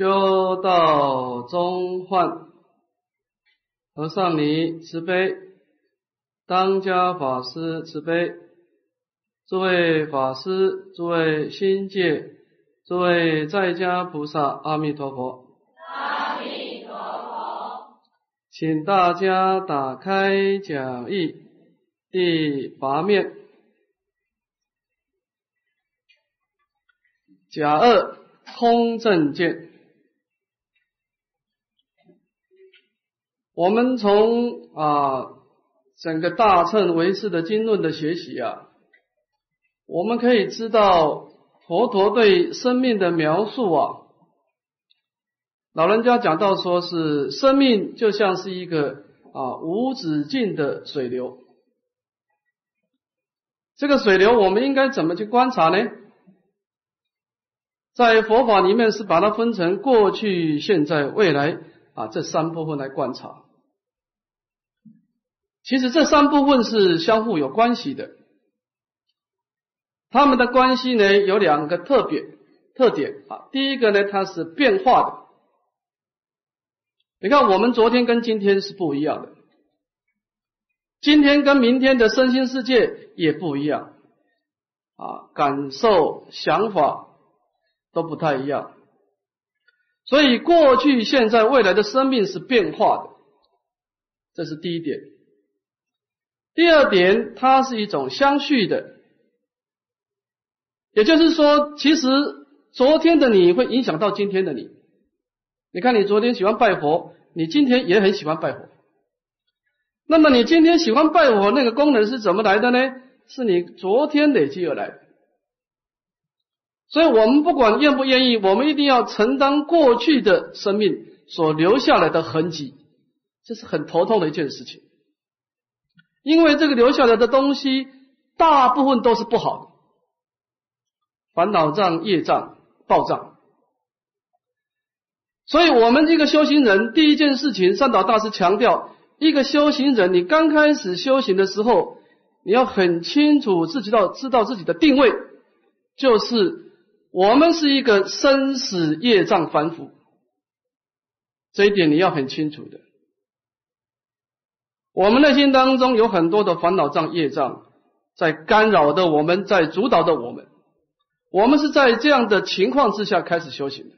修道中患，和尚尼慈悲，当家法师慈悲，诸位法师，诸位心界，诸位在家菩萨，阿弥陀佛。阿弥陀佛。请大家打开讲义第八面，甲二空正见。我们从啊整个大乘唯识的经论的学习啊，我们可以知道佛陀对生命的描述啊，老人家讲到说是生命就像是一个啊无止境的水流，这个水流我们应该怎么去观察呢？在佛法里面是把它分成过去、现在、未来啊这三部分来观察。其实这三部分是相互有关系的，它们的关系呢有两个特别特点啊。第一个呢，它是变化的。你看，我们昨天跟今天是不一样的，今天跟明天的身心世界也不一样啊，感受、想法都不太一样。所以，过去、现在、未来的生命是变化的，这是第一点。第二点，它是一种相续的，也就是说，其实昨天的你会影响到今天的你。你看，你昨天喜欢拜佛，你今天也很喜欢拜佛。那么，你今天喜欢拜佛那个功能是怎么来的呢？是你昨天累积而来。所以，我们不管愿不愿意，我们一定要承担过去的生命所留下来的痕迹，这是很头痛的一件事情。因为这个留下来的东西，大部分都是不好的，烦恼障、业障、暴障。所以，我们这个修行人，第一件事情，三岛大师强调，一个修行人，你刚开始修行的时候，你要很清楚自己到知道自己的定位，就是我们是一个生死业障反腐，这一点你要很清楚的。我们内心当中有很多的烦恼障、业障在干扰的我们，在主导的我们。我们是在这样的情况之下开始修行的。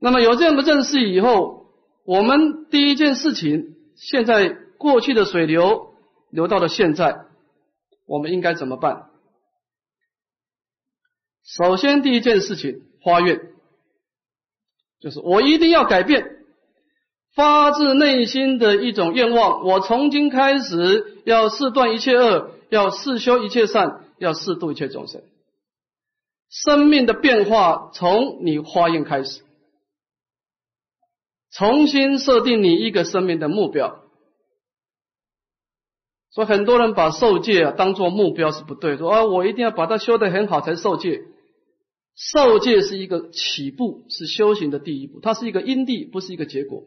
那么有这样的认识以后，我们第一件事情，现在过去的水流流到了现在，我们应该怎么办？首先第一件事情，发愿，就是我一定要改变。发自内心的一种愿望，我从今开始要誓断一切恶，要誓修一切善，要誓度一切众生。生命的变化从你发愿开始，重新设定你一个生命的目标。所以很多人把受戒啊当做目标是不对，说啊我一定要把它修得很好才受戒。受戒是一个起步，是修行的第一步，它是一个因地，不是一个结果。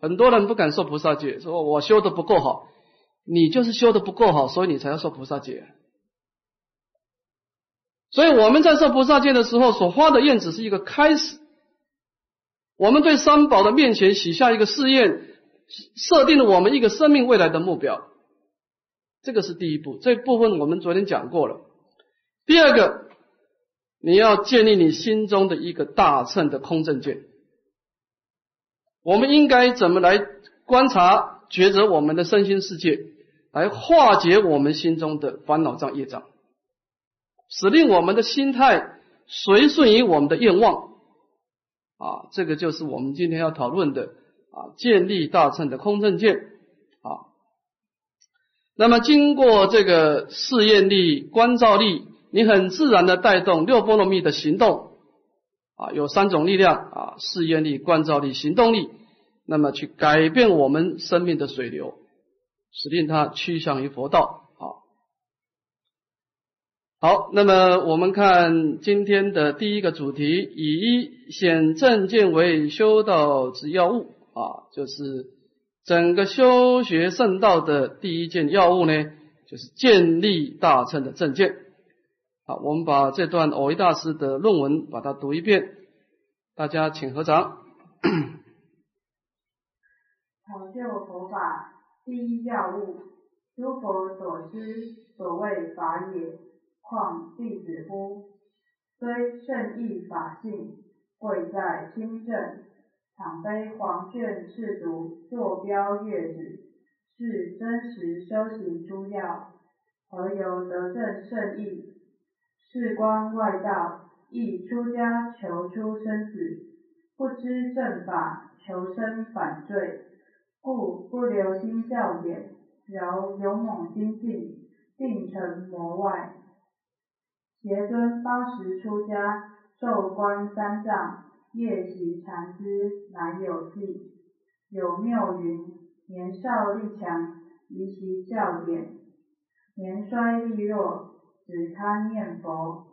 很多人不敢受菩萨戒，说我修的不够好，你就是修的不够好，所以你才要受菩萨戒。所以我们在受菩萨戒的时候所发的愿只是一个开始，我们对三宝的面前许下一个誓愿，设定了我们一个生命未来的目标，这个是第一步。这部分我们昨天讲过了。第二个，你要建立你心中的一个大乘的空正见。我们应该怎么来观察、抉择我们的身心世界，来化解我们心中的烦恼障、业障，使令我们的心态随顺于我们的愿望。啊，这个就是我们今天要讨论的啊，建立大乘的空正见。啊，那么经过这个试验力、观照力，你很自然的带动六波罗蜜的行动。啊，有三种力量啊，试验力、观照力、行动力，那么去改变我们生命的水流，使令它趋向于佛道。啊，好，那么我们看今天的第一个主题，以显正见为修道之要务啊，就是整个修学圣道的第一件要务呢，就是建立大乘的正见。好，我们把这段偶一大师的论文把它读一遍，大家请合掌。考究佛法第一要务，诸佛所施所谓法也，况弟子乎？虽圣义法性，贵在亲正，倘非黄卷赤读，坐标阅纸，是真实修行诸要，何由得证圣义？事关外道，亦出家求出生死，不知正法，求生反罪。故不留心教典，饶勇猛精进，定成魔外。邪尊当时出家，受观三藏，夜习禅师，乃有记。有谬云：年少力强，宜习教典；年衰力弱，只堪念佛。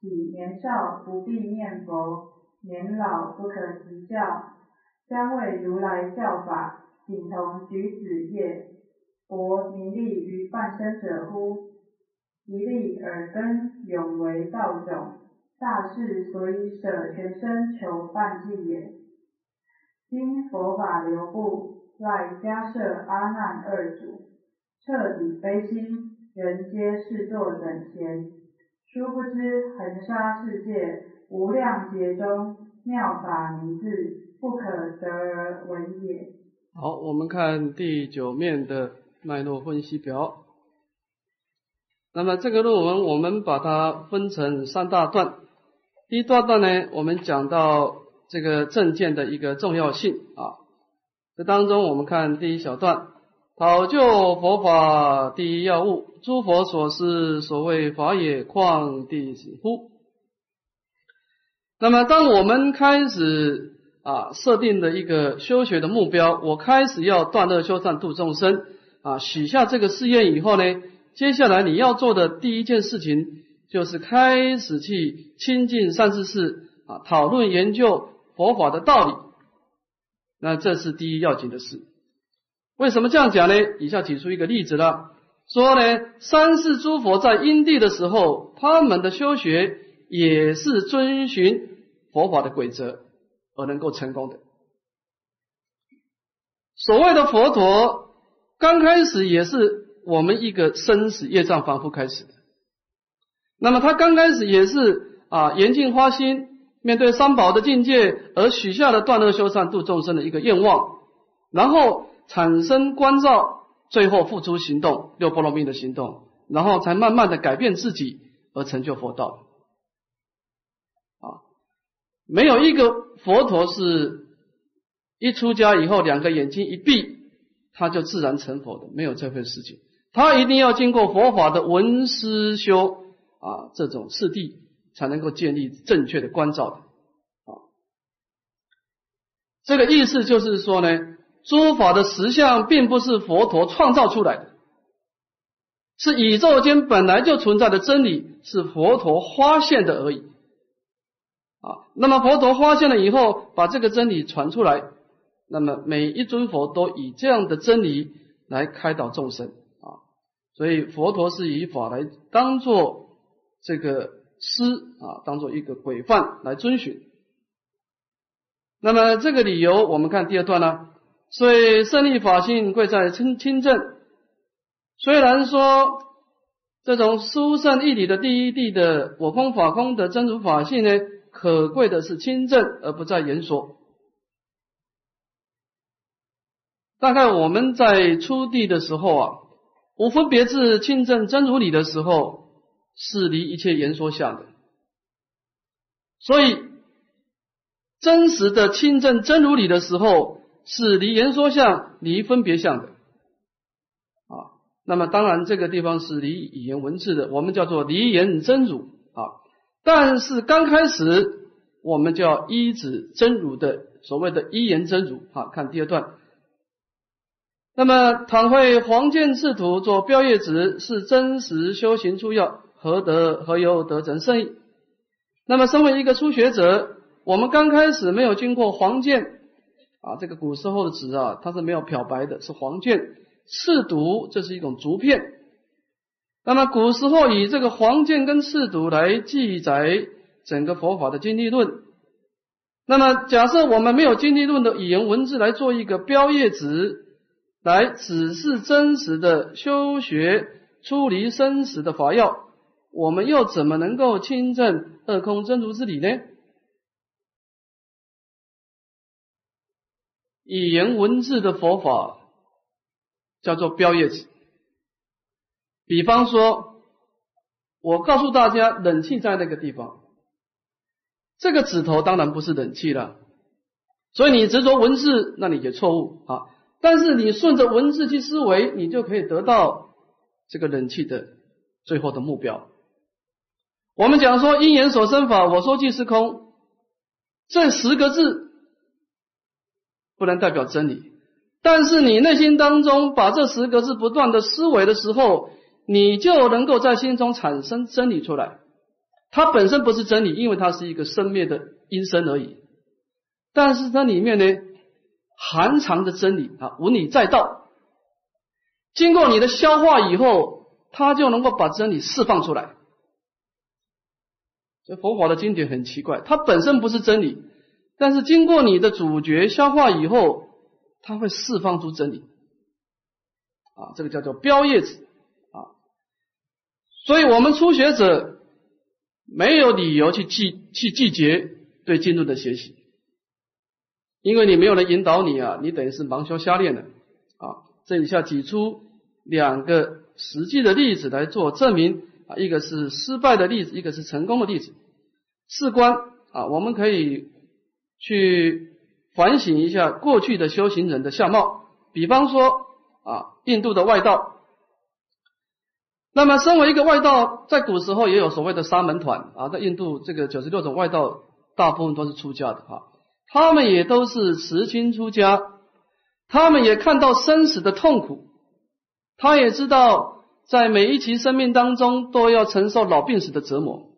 以年少不必念佛，年老不可执教，将为如来教法。仅同举子业，博名利于半生者乎？一利耳根永为道种，大事所以舍全身求半计也。今佛法流布，赖迦设阿难二祖，彻底悲心，人皆视作等闲。殊不知恒沙世界无量劫中，妙法明智，不可得而闻也。好，我们看第九面的脉络分析表。那么这个论文我们把它分成三大段。第一大段呢，我们讲到这个证件的一个重要性啊。这当中我们看第一小段，讨究佛法第一要务，诸佛所示所谓法也，况弟子乎？那么当我们开始。啊，设定的一个修学的目标，我开始要断恶修善度众生啊，许下这个誓愿以后呢，接下来你要做的第一件事情就是开始去亲近善知识啊，讨论研究佛法的道理。那这是第一要紧的事。为什么这样讲呢？以下举出一个例子了，说呢，三世诸佛在因地的时候，他们的修学也是遵循佛法的规则。而能够成功的，所谓的佛陀，刚开始也是我们一个生死业障反复开始的。那么他刚开始也是啊，严净花心，面对三宝的境界而许下了断恶修善度众生的一个愿望，然后产生关照，最后付诸行动，六波罗蜜的行动，然后才慢慢的改变自己而成就佛道。啊没有一个佛陀是一出家以后两个眼睛一闭他就自然成佛的，没有这份事情。他一定要经过佛法的闻思修啊这种次第，才能够建立正确的关照的啊。这个意思就是说呢，诸法的实相并不是佛陀创造出来的，是宇宙间本来就存在的真理，是佛陀发现的而已。啊，那么佛陀发现了以后，把这个真理传出来，那么每一尊佛都以这样的真理来开导众生啊，所以佛陀是以法来当做这个师啊，当做一个规范来遵循。那么这个理由，我们看第二段呢，所以胜利法性贵在清清正。虽然说这种殊胜义理的第一地的我空法空的真如法性呢。可贵的是清正，而不在言说。大概我们在初地的时候啊，无分别智清正真如理的时候，是离一切言说相的。所以，真实的清正真如理的时候，是离言说相、离分别相的。啊，那么当然这个地方是离语言文字的，我们叫做离言真如啊。但是刚开始，我们叫依止真如的所谓的一言真如，啊看第二段。那么，倘会黄剑赤土做标业子，是真实修行出要，何得何由得成圣意？那么，身为一个初学者，我们刚开始没有经过黄剑啊，这个古时候的纸啊，它是没有漂白的，是黄卷赤土，这是一种竹片。那么古时候以这个黄卷跟赤毒来记载整个佛法的经历论。那么假设我们没有经历论的语言文字来做一个标业纸，来指示真实的修学出离生死的法要，我们又怎么能够亲证二空真如之理呢？语言文字的佛法叫做标业纸。比方说，我告诉大家，冷气在那个地方，这个指头当然不是冷气了，所以你执着文字，那你也错误啊。但是你顺着文字去思维，你就可以得到这个冷气的最后的目标。我们讲说因缘所生法，我说即是空，这十个字不能代表真理，但是你内心当中把这十个字不断的思维的时候。你就能够在心中产生真理出来，它本身不是真理，因为它是一个生灭的因身而已。但是它里面呢，含藏着真理啊，无理在道。经过你的消化以后，它就能够把真理释放出来。这佛法的经典很奇怪，它本身不是真理，但是经过你的主角消化以后，它会释放出真理。啊，这个叫做标叶子。啊所以，我们初学者没有理由去拒去拒绝对经论的学习，因为你没有人引导你啊，你等于是盲修瞎练的啊。这以下举出两个实际的例子来做证明啊，一个是失败的例子，一个是成功的例子。事关啊，我们可以去反省一下过去的修行人的相貌，比方说啊，印度的外道。那么，身为一个外道，在古时候也有所谓的沙门团啊，在印度这个九十六种外道，大部分都是出家的啊，他们也都是持经出家，他们也看到生死的痛苦，他也知道在每一期生命当中都要承受老病死的折磨，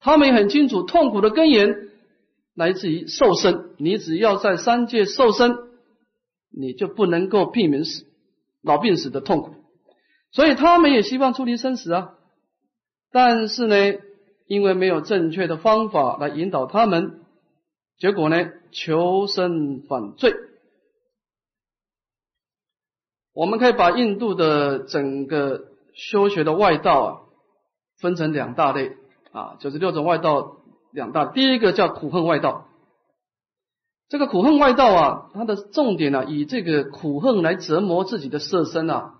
他们也很清楚痛苦的根源来自于受身，你只要在三界受身，你就不能够避免死老病死的痛苦。所以他们也希望出离生死啊，但是呢，因为没有正确的方法来引导他们，结果呢，求生反罪。我们可以把印度的整个修学的外道啊，分成两大类啊，就是六种外道两大。第一个叫苦恨外道，这个苦恨外道啊，它的重点呢，以这个苦恨来折磨自己的色身啊。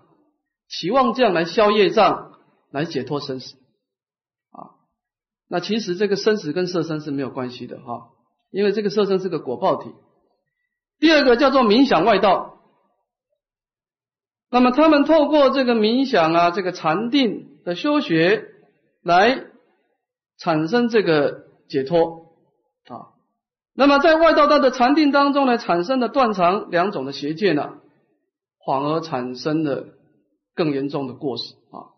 期望这样来消业障，来解脱生死啊。那其实这个生死跟色身是没有关系的哈，因为这个色身是个果报体。第二个叫做冥想外道，那么他们透过这个冥想啊，这个禅定的修学，来产生这个解脱啊。那么在外道道的禅定当中呢，产生的断肠两种的邪见呢，反而产生了。更严重的过失啊！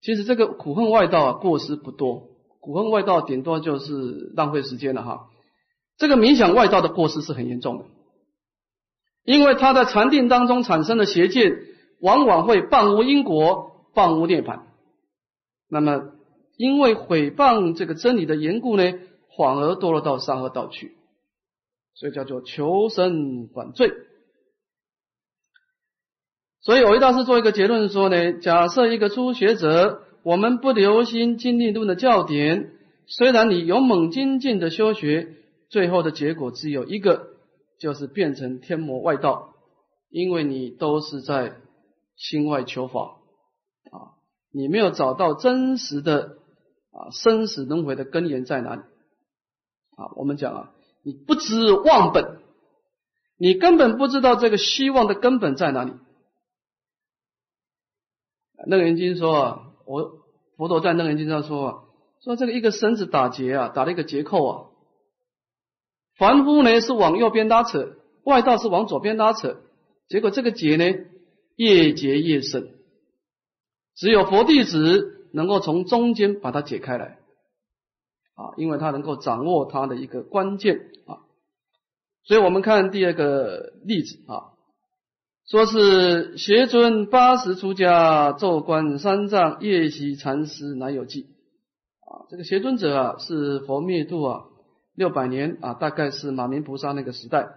其实这个苦恨外道啊，过失不多，苦恨外道顶多就是浪费时间了哈。这个冥想外道的过失是很严重的，因为他在禅定当中产生的邪见，往往会谤无因果，谤无涅槃。那么因为毁谤这个真理的缘故呢，反而堕落到三恶道去，所以叫做求生反罪。所以，韦大师做一个结论说呢：假设一个初学者，我们不留心经历论的教典，虽然你勇猛精进的修学，最后的结果只有一个，就是变成天魔外道，因为你都是在心外求法。啊，你没有找到真实的啊生死轮回的根源在哪里啊？我们讲啊，你不知忘本，你根本不知道这个希望的根本在哪里。楞严经说啊，我佛陀在楞严经上说，说这个一个绳子打结啊，打了一个结扣啊，凡夫呢是往右边拉扯，外道是往左边拉扯，结果这个结呢越结越深，只有佛弟子能够从中间把它解开来啊，因为他能够掌握它的一个关键啊，所以我们看第二个例子啊，说是邪尊八十出家，坐观三藏，夜习禅师，难有记。啊，这个邪尊者啊，是佛灭度啊六百年啊，大概是马明菩萨那个时代。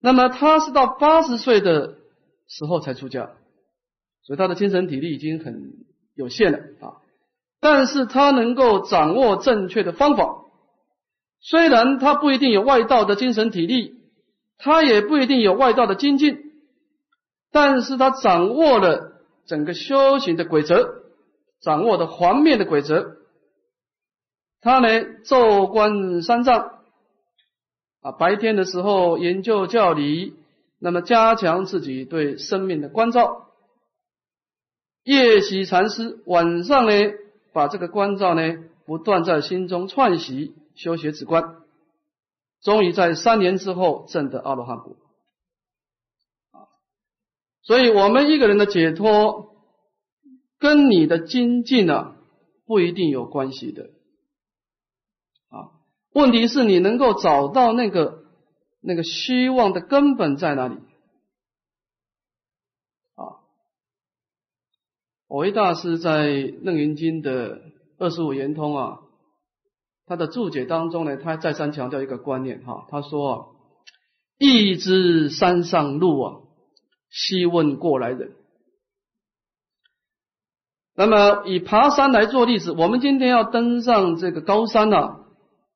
那么他是到八十岁的时候才出家，所以他的精神体力已经很有限的啊。但是他能够掌握正确的方法，虽然他不一定有外道的精神体力，他也不一定有外道的精进，但是他掌握了整个修行的规则，掌握的环面的规则。他呢，昼观三藏，啊，白天的时候研究教理，那么加强自己对生命的关照；夜习禅师，晚上呢，把这个关照呢，不断在心中串习，修学止观，终于在三年之后证得阿罗汉果。啊，所以我们一个人的解脱，跟你的精进啊，不一定有关系的。啊问题是你能够找到那个那个希望的根本在哪里？啊，我维大师在《楞严经》的二十五圆通啊，他的注解当中呢，他再三强调一个观念哈，他说啊，一知山上路啊，希问过来人。那么以爬山来做例子，我们今天要登上这个高山呢？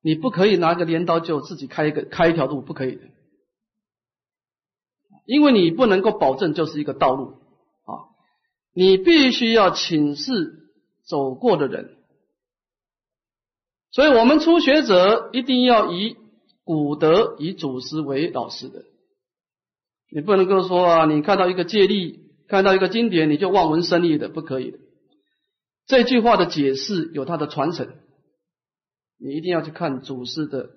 你不可以拿个镰刀就自己开一个开一条路，不可以的，因为你不能够保证就是一个道路，你必须要请示走过的人，所以我们初学者一定要以古德、以祖师为老师的，你不能够说啊，你看到一个戒律，看到一个经典，你就望文生义的，不可以的。这句话的解释有它的传承。你一定要去看祖师的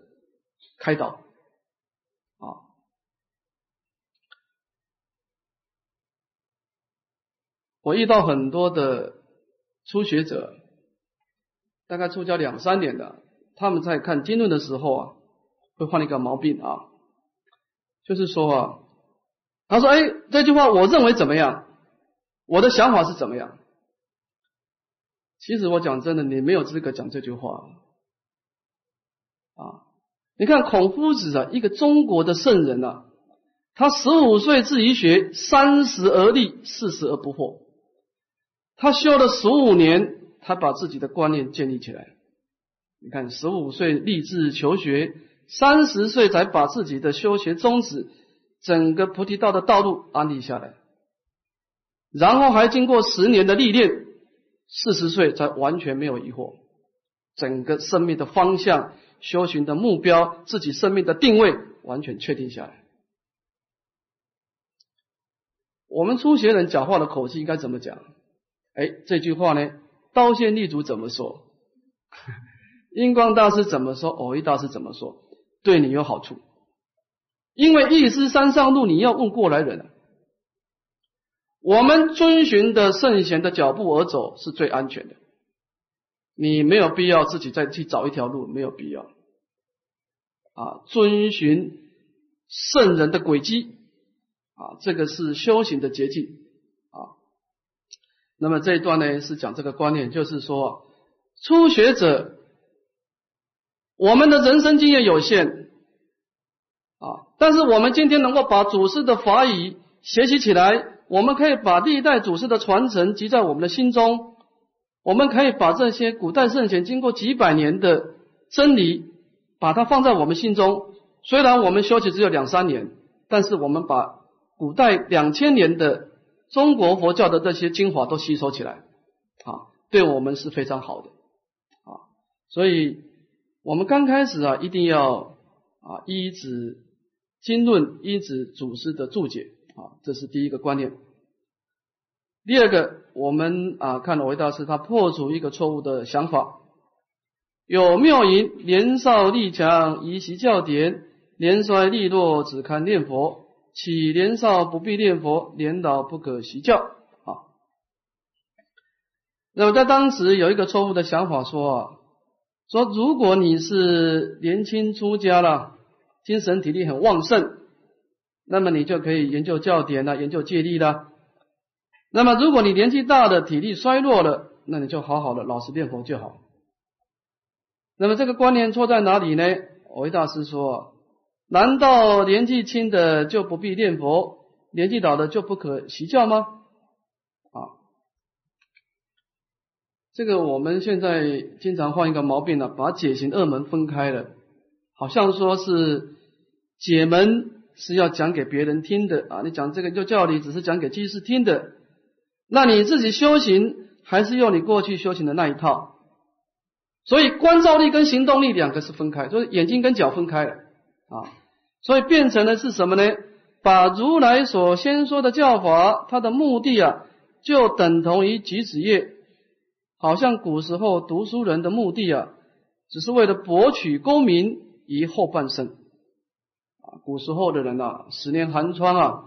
开导啊！我遇到很多的初学者，大概出家两三年的，他们在看经论的时候啊，会犯一个毛病啊，就是说啊，他说：“哎，这句话我认为怎么样？我的想法是怎么样？”其实我讲真的，你没有资格讲这句话。啊，你看孔夫子啊，一个中国的圣人啊，他十五岁自己学，三十而立，四十而不惑。他修了十五年，他把自己的观念建立起来。你看，十五岁立志求学，三十岁才把自己的修学宗旨、整个菩提道的道路安立下来，然后还经过十年的历练，四十岁才完全没有疑惑，整个生命的方向。修行的目标，自己生命的定位完全确定下来。我们初学人讲话的口气应该怎么讲？哎，这句话呢，刀仙立足怎么说？印光大师怎么说？偶一大师怎么说？对你有好处，因为一师山上路，你要问过来人。我们遵循的圣贤的脚步而走是最安全的。你没有必要自己再去找一条路，没有必要啊！遵循圣人的轨迹啊，这个是修行的捷径。那么这一段呢，是讲这个观念，就是说初学者，我们的人生经验有限啊，但是我们今天能够把祖师的法语学习起来，我们可以把历代祖师的传承集在我们的心中。我们可以把这些古代圣贤经过几百年的真理，把它放在我们心中。虽然我们修习只有两三年，但是我们把古代两千年的中国佛教的这些精华都吸收起来，啊，对我们是非常好的，啊，所以我们刚开始啊，一定要啊依止经论，依止祖师的注解，啊，这是第一个观念。第二个，我们啊看了维大师，他破除一个错误的想法。有妙言：年少力强，宜习教典；年衰力弱，只看念佛。岂年少不必念佛，年老不可习教。啊，那么在当时有一个错误的想法，说啊，说如果你是年轻出家了，精神体力很旺盛，那么你就可以研究教典了，研究戒律了。那么如果你年纪大了，体力衰弱了，那你就好好的老实念佛就好。那么这个观念错在哪里呢？维大师说：难道年纪轻的就不必念佛，年纪老的就不可习教吗？啊，这个我们现在经常犯一个毛病了，把解行二门分开了，好像说是解门是要讲给别人听的啊，你讲这个就教理只是讲给居士听的，那你自己修行还是用你过去修行的那一套。所以观照力跟行动力两个是分开，就是眼睛跟脚分开了。啊，所以变成的是什么呢？把如来所先说的教法，它的目的啊，就等同于举子业，好像古时候读书人的目的啊，只是为了博取功名于后半生啊。古时候的人呐，十年寒窗啊，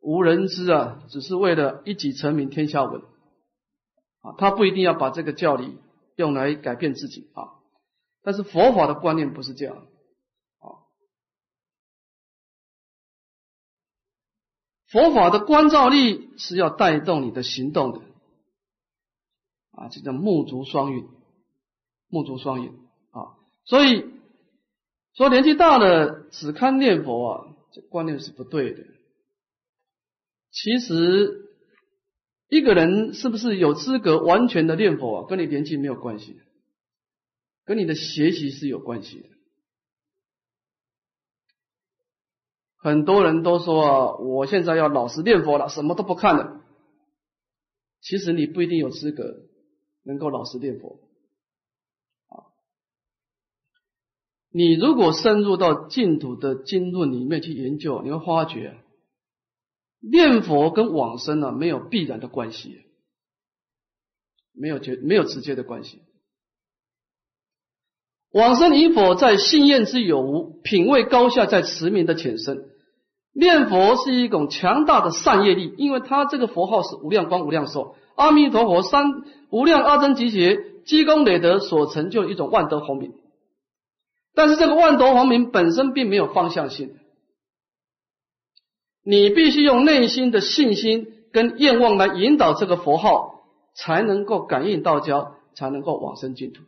无人知啊，只是为了一己成名天下闻啊，他不一定要把这个教理。用来改变自己啊，但是佛法的观念不是这样佛法的观照力是要带动你的行动的啊，这叫目足双运，目足双运啊。所以说年纪大了只看念佛啊，这观念是不对的。其实。一个人是不是有资格完全的念佛啊？跟你年纪没有关系，跟你的学习是有关系的。很多人都说啊，我现在要老实念佛了，什么都不看了。其实你不一定有资格能够老实念佛啊。你如果深入到净土的经论里面去研究，你会发觉。念佛跟往生呢没有必然的关系，没有绝没有直接的关系。往生与否在信愿之有无，品位高下在持名的浅深。念佛是一种强大的善业力，因为它这个佛号是无量光无量寿，阿弥陀佛三无量阿僧祇劫积功累德所成就一种万德洪名。但是这个万德洪名本身并没有方向性。你必须用内心的信心跟愿望来引导这个佛号，才能够感应道交，才能够往生净土。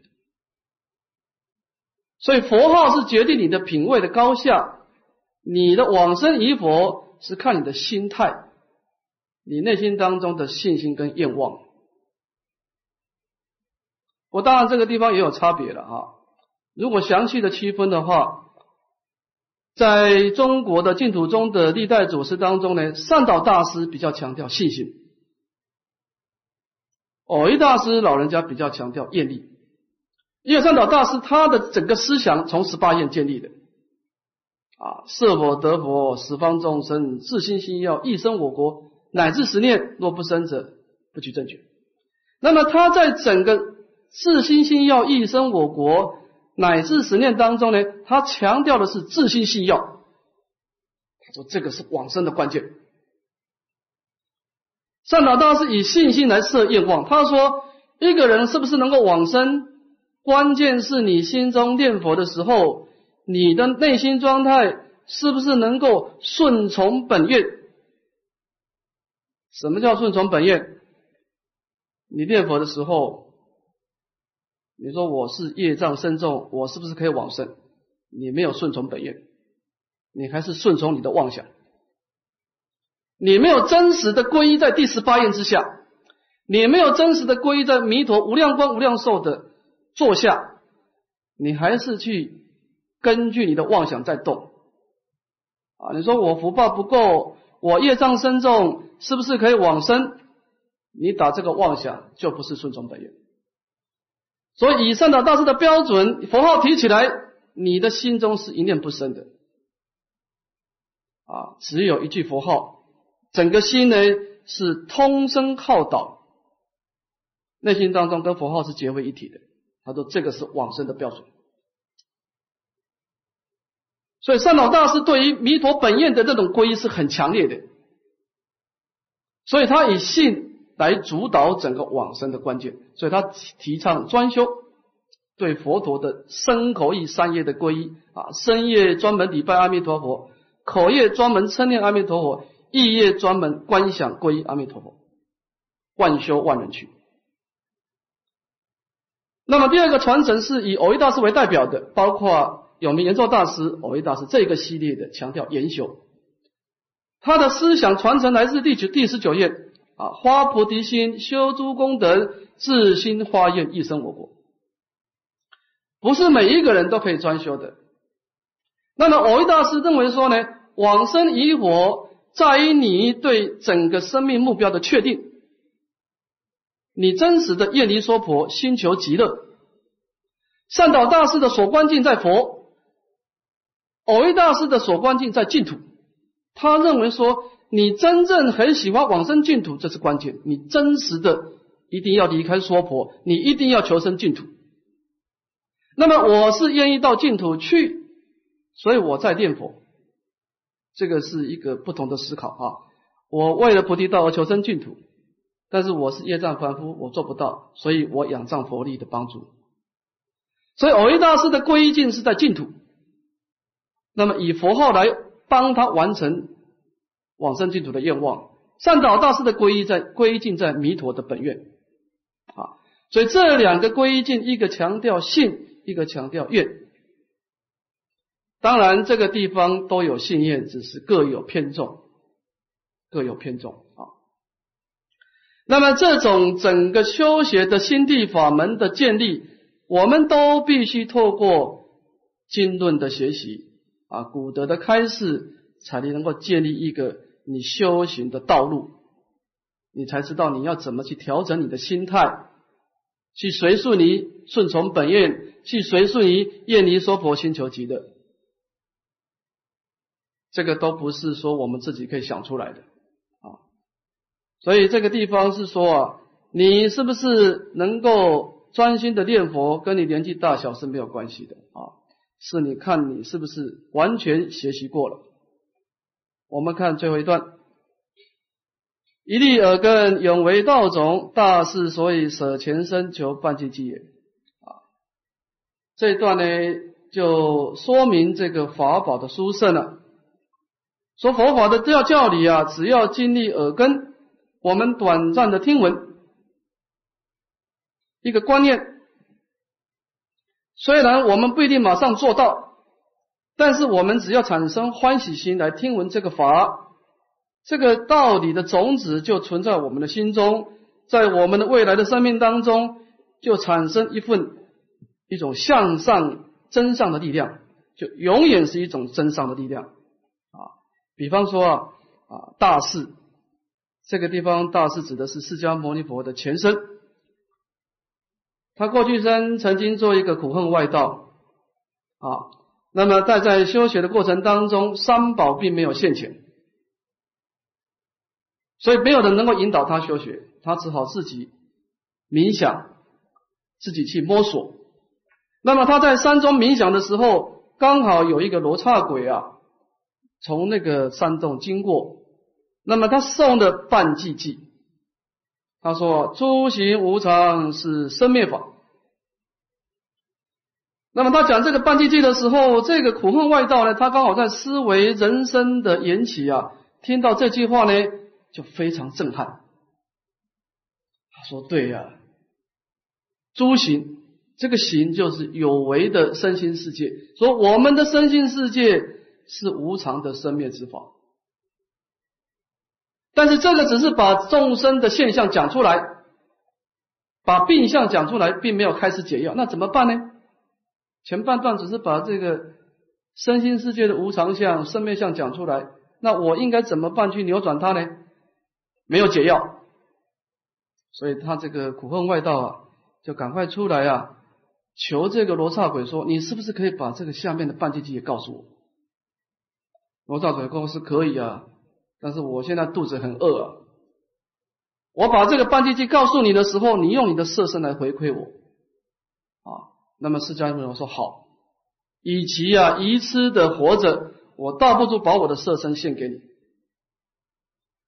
所以佛号是决定你的品位的高下，你的往生与佛是看你的心态，你内心当中的信心跟愿望。我当然这个地方也有差别了啊，如果详细的区分的话。在中国的净土中的历代祖师当中呢，善导大师比较强调信心，偶一大师老人家比较强调愿力。因为善导大师他的整个思想从十八愿建立的，啊，设佛得佛，十方众生自心心要一生我国，乃至十念若不生者，不取正觉。那么他在整个自心心要一生我国。乃至十念当中呢，他强调的是自信信要。他说这个是往生的关键。善导大师以信心来设愿望。他说，一个人是不是能够往生，关键是你心中念佛的时候，你的内心状态是不是能够顺从本愿？什么叫顺从本愿？你念佛的时候。你说我是业障深重，我是不是可以往生？你没有顺从本愿，你还是顺从你的妄想。你没有真实的皈依在第十八愿之下，你没有真实的皈依在弥陀无量光无量寿的坐下，你还是去根据你的妄想在动。啊，你说我福报不够，我业障深重，是不是可以往生？你打这个妄想就不是顺从本愿。所以，以上的大师的标准，佛号提起来，你的心中是一念不生的啊，只有一句佛号，整个心呢是通声靠导，内心当中跟佛号是结为一体的。他说这个是往生的标准。所以，善导大师对于弥陀本愿的这种皈依是很强烈的，所以他以信。来主导整个往生的关键，所以他提倡专修，对佛陀的身口意三业的皈依啊，深夜专门礼拜阿弥陀佛，口业专门称念阿弥陀佛，意业专门观想皈依阿弥陀佛，万修万人去。那么第二个传承是以藕益大师为代表的，包括有名圆照大师、藕益大师这个系列的强调研修。他的思想传承来自第九第十九页啊，花菩提心，修诸功德，自心化愿，一生我国。不是每一个人都可以专修的。那么藕益大师认为说呢，往生以火在于你对整个生命目标的确定。你真实的愿离娑婆，心求极乐。善导大师的所观境在佛，偶益大师的所观境在净土。他认为说，你真正很喜欢往生净土，这是关键。你真实的一定要离开娑婆，你一定要求生净土。那么我是愿意到净土去，所以我在念佛。这个是一个不同的思考啊！我为了菩提道而求生净土。但是我是业障凡夫，我做不到，所以我仰仗佛力的帮助。所以藕益大师的皈依境是在净土，那么以佛号来帮他完成往生净土的愿望。善导大师的皈依在皈依境在弥陀的本愿啊，所以这两个皈依境，一个强调信，一个强调愿。当然这个地方都有信愿，只是各有偏重，各有偏重。那么，这种整个修学的心地法门的建立，我们都必须透过经论的学习啊，古德的开示，才能够建立一个你修行的道路，你才知道你要怎么去调整你的心态，去随顺你顺从本愿，去随顺于愿离娑婆心求极乐，这个都不是说我们自己可以想出来的。所以这个地方是说啊，你是不是能够专心的念佛，跟你年纪大小是没有关系的啊，是你看你是不是完全学习过了。我们看最后一段，一粒耳根永为道种，大事所以舍前身求半计计也啊。这一段呢，就说明这个法宝的殊胜了。说佛法的教教理啊，只要经历耳根。我们短暂的听闻一个观念，虽然我们不一定马上做到，但是我们只要产生欢喜心来听闻这个法，这个道理的种子就存在我们的心中，在我们的未来的生命当中，就产生一份一种向上增上的力量，就永远是一种增上的力量啊。比方说啊啊大事。这个地方大是指的是释迦牟尼佛的前身，他过去生曾经做一个苦恨外道啊，那么但在修学的过程当中，三宝并没有现前，所以没有人能够引导他修学，他只好自己冥想，自己去摸索。那么他在山中冥想的时候，刚好有一个罗刹鬼啊，从那个山洞经过。那么他送的半寂寂，他说诸行无常是生灭法。那么他讲这个半寂寂的时候，这个苦恨外道呢，他刚好在思维人生的缘起啊，听到这句话呢，就非常震撼。他说：“对呀，诸行这个行就是有为的身心世界，说我们的身心世界是无常的生灭之法。”但是这个只是把众生的现象讲出来，把病相讲出来，并没有开始解药。那怎么办呢？前半段只是把这个身心世界的无常相、生灭相讲出来，那我应该怎么办去扭转它呢？没有解药，所以他这个苦恨外道啊，就赶快出来啊，求这个罗刹鬼说：“你是不是可以把这个下面的半句偈也告诉我？”罗刹鬼说：“是可以啊。”但是我现在肚子很饿啊！我把这个半句偈告诉你的时候，你用你的色身来回馈我啊。那么释迦牟尼说好，与其啊愚痴的活着，我倒不如把我的色身献给你。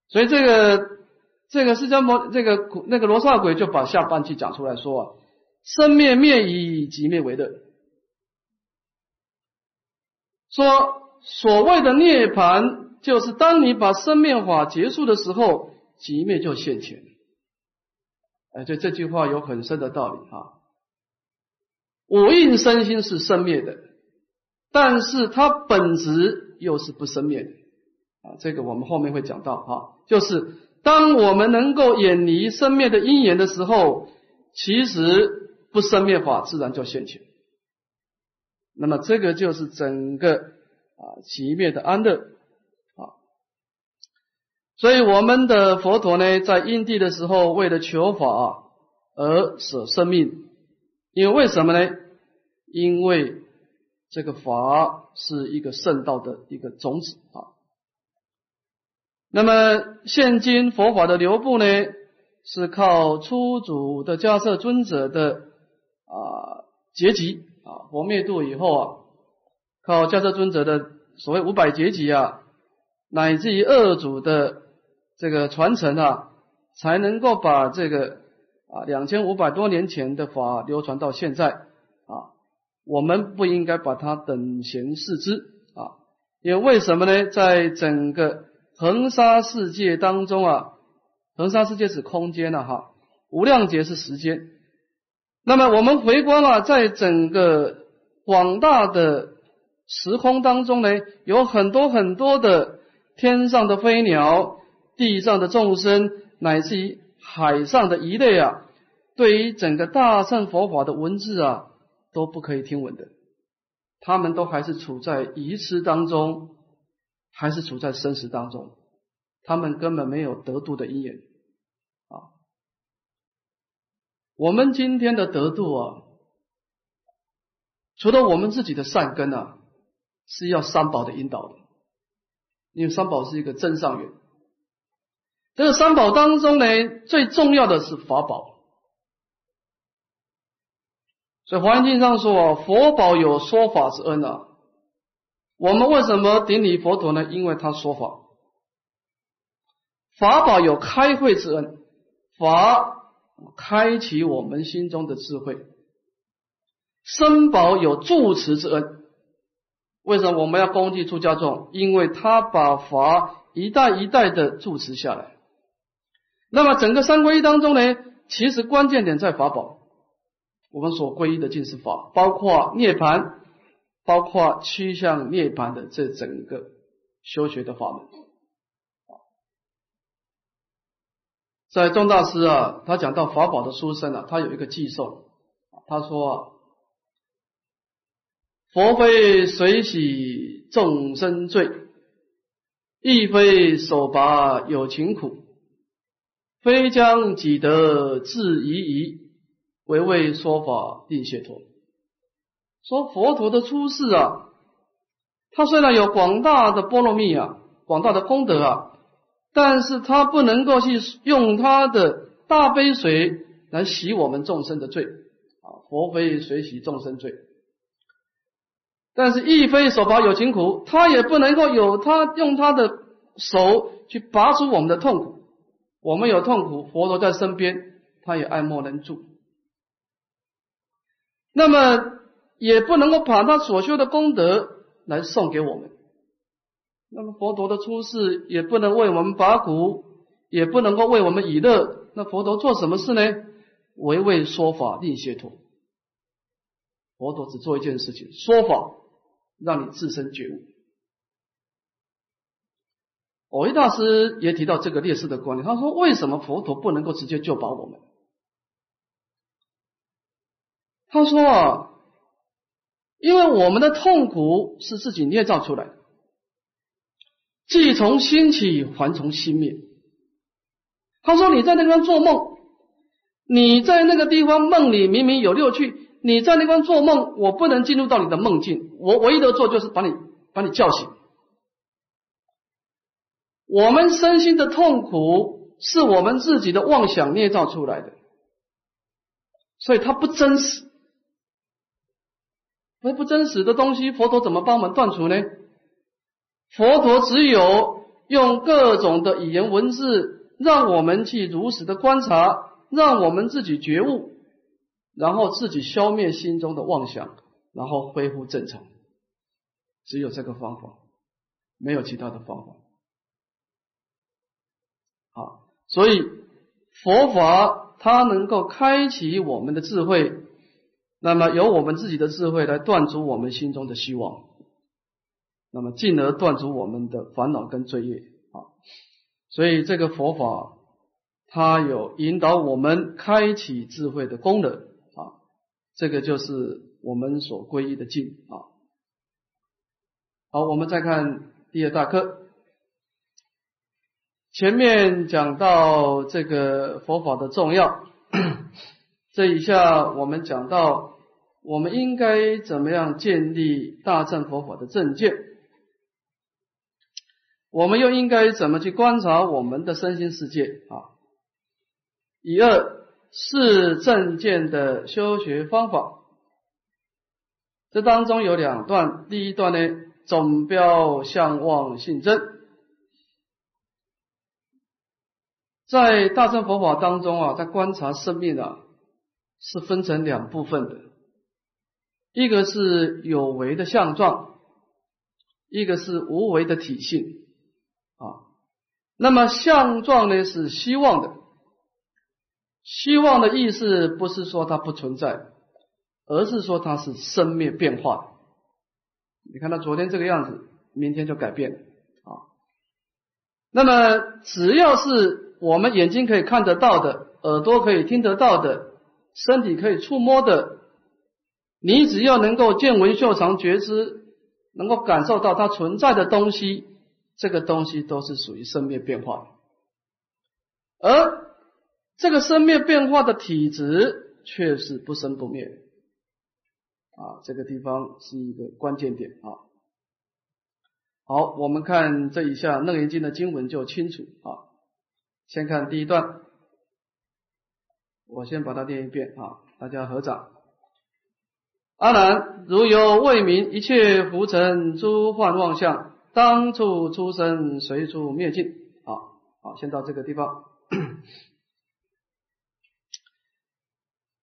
所以这个这个释迦牟这个那个罗刹鬼就把下半句讲出来说啊：生灭灭以即灭为乐。说所谓的涅槃，就是当你把生灭法结束的时候，即灭就现前。哎，这这句话有很深的道理啊。五蕴身心是生灭的，但是它本质又是不生灭的啊。这个我们后面会讲到啊，就是当我们能够远离生灭的因缘的时候，其实不生灭法自然就现前。那么这个就是整个啊极灭的安乐。所以我们的佛陀呢，在因地的时候，为了求法而舍生命。因为为什么呢？因为这个法是一个圣道的一个种子啊。那么现今佛法的流布呢，是靠初祖的迦摄尊者的啊结集啊，佛灭度以后啊，靠迦摄尊者的所谓五百结集啊，乃至于二祖的这个传承啊，才能够把这个。啊，两千五百多年前的法流传到现在啊，我们不应该把它等闲视之啊，因为为什么呢？在整个恒沙世界当中啊，恒沙世界是空间了哈，无量劫是时间。那么我们回观啊，在整个广大的时空当中呢，有很多很多的天上的飞鸟，地上的众生，乃至于。海上的一类啊，对于整个大乘佛法的文字啊，都不可以听闻的。他们都还是处在愚痴当中，还是处在生死当中，他们根本没有得度的因缘啊。我们今天的得度啊，除了我们自己的善根啊，是要三宝的引导的，因为三宝是一个真上缘。这个三宝当中呢，最重要的是法宝。所以《华严经》上说啊：“佛宝有说法之恩啊。”我们为什么顶礼佛陀呢？因为他说法。法宝有开慧之恩，法开启我们心中的智慧。身宝有住持之恩。为什么我们要恭敬出家众？因为他把法一代一代的住持下来。那么整个三皈依当中呢，其实关键点在法宝。我们所皈依的尽是法，包括涅槃，包括趋向涅槃的这整个修学的法门。在宗大师啊，他讲到法宝的殊胜啊，他有一个寄送，他说啊，佛非水洗众生罪，亦非手拔有情苦。非将己得自疑疑，唯为说法定解脱。说佛陀的出世啊，他虽然有广大的波罗蜜啊，广大的功德啊，但是他不能够去用他的大悲水来洗我们众生的罪啊。佛非水洗众生罪，但是亦非手拔有情苦，他也不能够有他用他的手去拔出我们的痛苦。我们有痛苦，佛陀在身边，他也爱莫能助。那么也不能够把他所修的功德来送给我们。那么佛陀的出世也不能为我们拔苦，也不能够为我们以乐。那佛陀做什么事呢？唯为说法令解脱。佛陀只做一件事情：说法，让你自身觉悟。藕益大师也提到这个劣势的观念，他说：“为什么佛陀不能够直接救拔我们？”他说：“啊，因为我们的痛苦是自己捏造出来的，既从心起，还从心灭。”他说：“你在那个地方做梦，你在那个地方梦里明明有六趣，你在那方做梦，我不能进入到你的梦境，我唯一的做就是把你把你叫醒。”我们身心的痛苦是我们自己的妄想捏造出来的，所以它不真实。那不真实的东西，佛陀怎么帮我们断除呢？佛陀只有用各种的语言文字，让我们去如实的观察，让我们自己觉悟，然后自己消灭心中的妄想，然后恢复正常。只有这个方法。没有其他的方法。啊，所以佛法它能够开启我们的智慧，那么由我们自己的智慧来断除我们心中的希望，那么进而断除我们的烦恼跟罪业啊。所以这个佛法它有引导我们开启智慧的功能啊，这个就是我们所皈依的境啊。好，我们再看第二大课。前面讲到这个佛法的重要，这一下我们讲到我们应该怎么样建立大乘佛法的正见，我们又应该怎么去观察我们的身心世界啊？以二是正见的修学方法，这当中有两段，第一段呢，总标相望性真。在大乘佛法当中啊，在观察生命啊，是分成两部分的，一个是有为的相状，一个是无为的体性啊。那么相状呢是希望的，希望的意思不是说它不存在，而是说它是生灭变化。你看它昨天这个样子，明天就改变了啊。那么只要是我们眼睛可以看得到的，耳朵可以听得到的，身体可以触摸的，你只要能够见闻嗅尝觉知，能够感受到它存在的东西，这个东西都是属于生灭变化。而这个生灭变化的体质却是不生不灭啊，这个地方是一个关键点啊。好，我们看这一下《楞严经》的经文就清楚啊。先看第一段，我先把它念一遍啊，大家合掌。阿难，如有未明一切浮尘诸幻妄相，当处出生，随处灭尽。好，好，先到这个地方。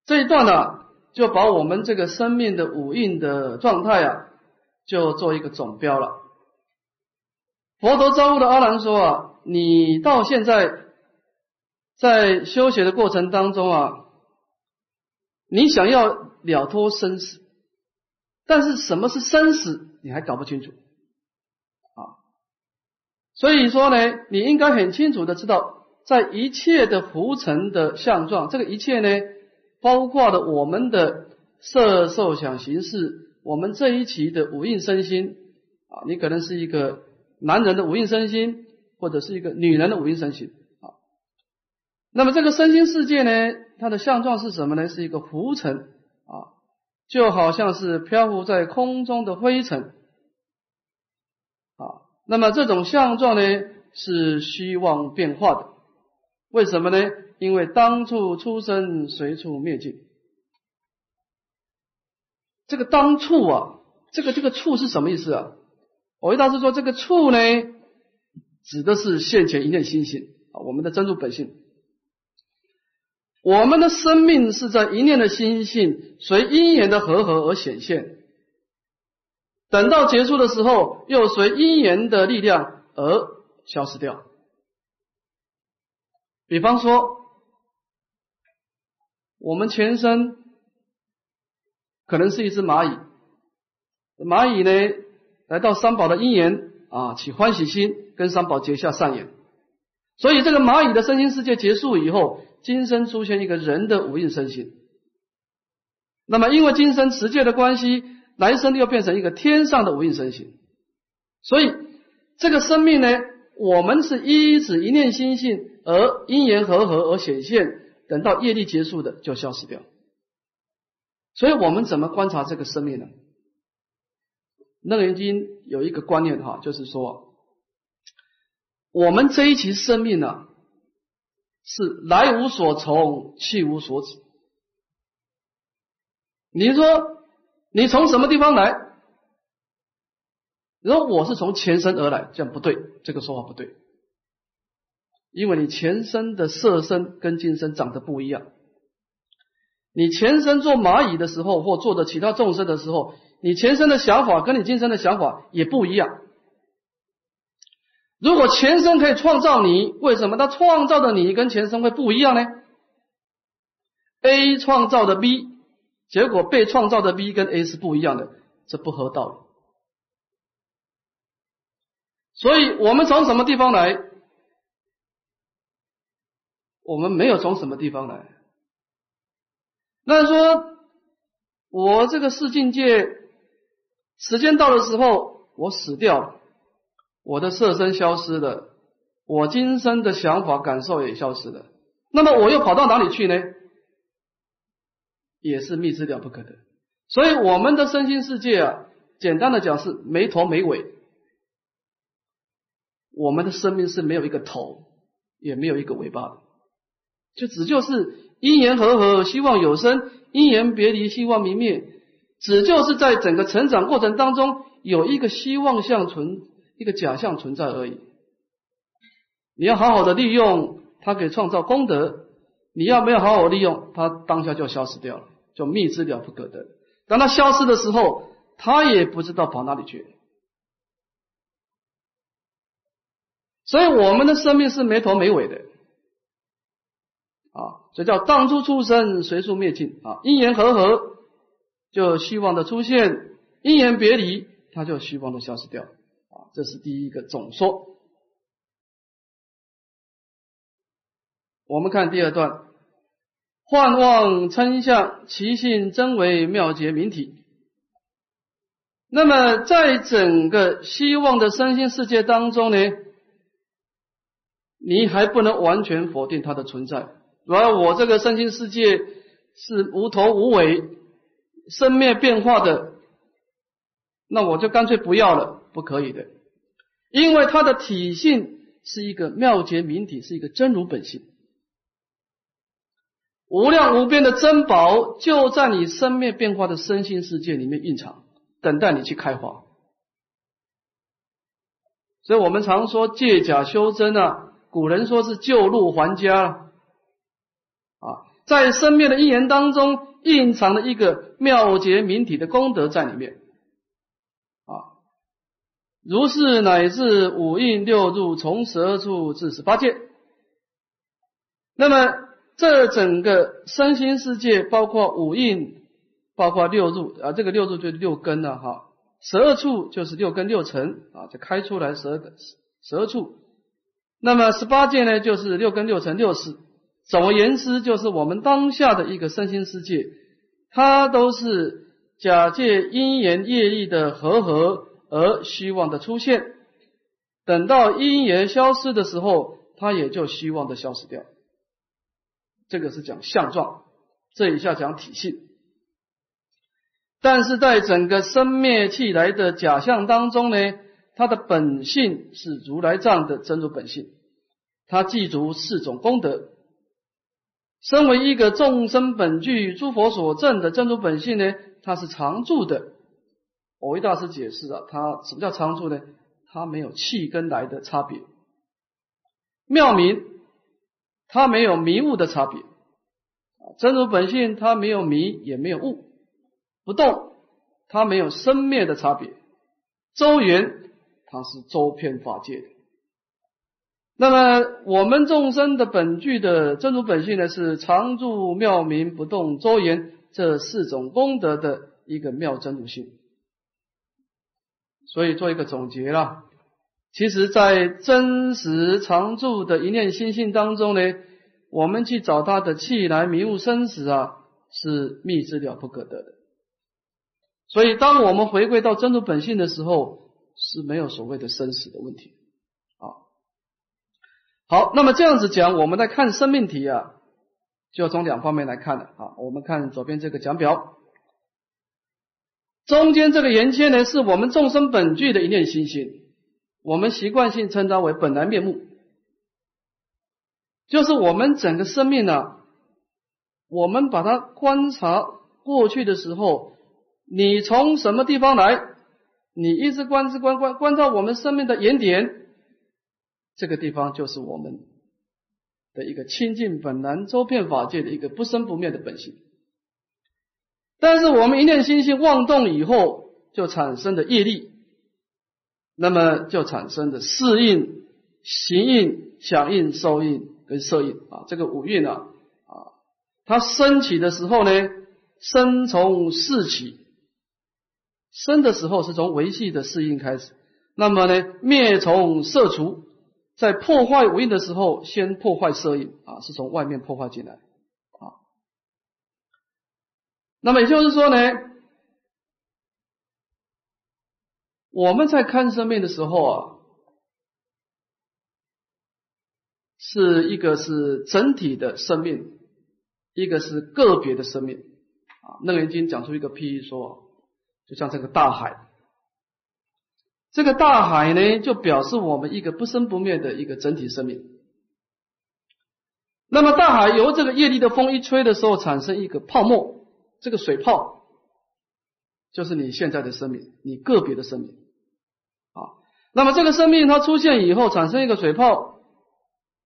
这一段呢，就把我们这个生命的五蕴的状态啊，就做一个总标了。佛陀招呼的阿难说啊，你到现在。在修学的过程当中啊，你想要了脱生死，但是什么是生死，你还搞不清楚啊。所以说呢，你应该很清楚的知道，在一切的浮尘的相状，这个一切呢，包括了我们的色受想行识，我们这一期的五蕴身心啊，你可能是一个男人的五蕴身心，或者是一个女人的五蕴身心。那么这个身心世界呢，它的相状是什么呢？是一个浮尘啊，就好像是漂浮在空中的灰尘啊。那么这种相状呢，是虚妄变化的。为什么呢？因为当处出生，随处灭尽。这个当处啊，这个这个处是什么意思啊？我回答是说，这个处呢，指的是现前一念心性啊，我们的真如本性。我们的生命是在一念的心性随因缘的和合而显现，等到结束的时候，又随因缘的力量而消失掉。比方说，我们前身可能是一只蚂蚁，蚂蚁呢来到三宝的因缘啊，起欢喜心，跟三宝结下善缘，所以这个蚂蚁的身心世界结束以后。今生出现一个人的无印身心，那么因为今生持戒的关系，来生又变成一个天上的无印身心，所以这个生命呢，我们是依止一念心性而因缘和合而显现，等到业力结束的就消失掉。所以我们怎么观察这个生命呢？楞严经有一个观念哈，就是说，我们这一期生命呢。是来无所从，去无所止。你说你从什么地方来？你说我是从前身而来，这样不对，这个说法不对。因为你前身的色身跟今生长得不一样。你前身做蚂蚁的时候，或做的其他众生的时候，你前身的想法跟你今生的想法也不一样。如果前生可以创造你，为什么他创造的你跟前生会不一样呢？A 创造的 B，结果被创造的 B 跟 A 是不一样的，这不合道理。所以我们从什么地方来？我们没有从什么地方来。那说，我这个世境界，时间到的时候，我死掉了。我的色身消失了，我今生的想法感受也消失了。那么我又跑到哪里去呢？也是密之了不可得。所以我们的身心世界啊，简单的讲是没头没尾。我们的生命是没有一个头，也没有一个尾巴的，就只就是因缘和合，希望有生；因缘别离，希望明灭。只就是在整个成长过程当中，有一个希望相存。一个假象存在而已。你要好好的利用它，可以创造功德；你要没有好好利用它，当下就消失掉了，就灭之了不可得。当它消失的时候，它也不知道跑哪里去。所以我们的生命是没头没尾的啊，这叫当初出生，随处灭尽啊。因缘和合，就希望的出现；因缘别离，它就希望的消失掉。这是第一个总说。我们看第二段，幻妄称相，其性真为妙觉明体。那么，在整个希望的身心世界当中呢，你还不能完全否定它的存在。而我这个身心世界是无头无尾、生灭变化的，那我就干脆不要了，不可以的。因为它的体性是一个妙觉明体，是一个真如本性，无量无边的珍宝就在你生灭变化的身心世界里面蕴藏，等待你去开花。所以我们常说借假修真啊，古人说是旧路还家啊，在生灭的因缘当中蕴藏了一个妙觉明体的功德在里面。如是乃至五蕴六入，从十二处至十八界。那么这整个身心世界，包括五蕴，包括六入啊，这个六入就是六根了哈。十二处就是六根六尘啊，就开出来十二个十二处。那么十八界呢，就是六根六尘六识。总而言之，就是我们当下的一个身心世界，它都是假借因缘业力的和合。而希望的出现，等到因缘消失的时候，它也就希望的消失掉。这个是讲相状，这一下讲体性。但是在整个生灭气来的假象当中呢，它的本性是如来藏的真如本性，它记住四种功德。身为一个众生本具诸佛所证的真如本性呢，它是常住的。我为大师解释啊，它什么叫常住呢？它没有气跟来的差别。妙明，它没有迷雾的差别。真如本性，它没有迷也没有悟，不动，它没有生灭的差别。周圆，它是周遍法界的。那么我们众生的本具的真如本性呢，是常住、妙明、不动、周圆这四种功德的一个妙真如性。所以做一个总结了，其实，在真实常住的一念心性当中呢，我们去找他的气来迷雾生死啊，是密之了不可得的。所以，当我们回归到真如本性的时候，是没有所谓的生死的问题啊。好，那么这样子讲，我们在看生命题啊，就要从两方面来看了啊。我们看左边这个讲表。中间这个圆圈呢，是我们众生本具的一念心性，我们习惯性称它为本来面目，就是我们整个生命呢，我们把它观察过去的时候，你从什么地方来，你一直观之观观观照我们生命的原点，这个地方就是我们的一个清净本来周遍法界的一个不生不灭的本性。但是我们一念心性妄动以后，就产生的业力，那么就产生的适应行印、响应、受印跟色印啊，这个五蕴啊啊，它升起的时候呢，生从四起，生的时候是从维系的四印开始，那么呢，灭从色除，在破坏五蕴的时候，先破坏色印啊，是从外面破坏进来。那么也就是说呢，我们在看生命的时候啊。是一个是整体的生命，一个是个别的生命啊。楞严经讲出一个譬喻说，就像这个大海，这个大海呢，就表示我们一个不生不灭的一个整体生命。那么大海由这个业力的风一吹的时候，产生一个泡沫，这个水泡就是你现在的生命，你个别的生命啊。那么这个生命它出现以后，产生一个水泡。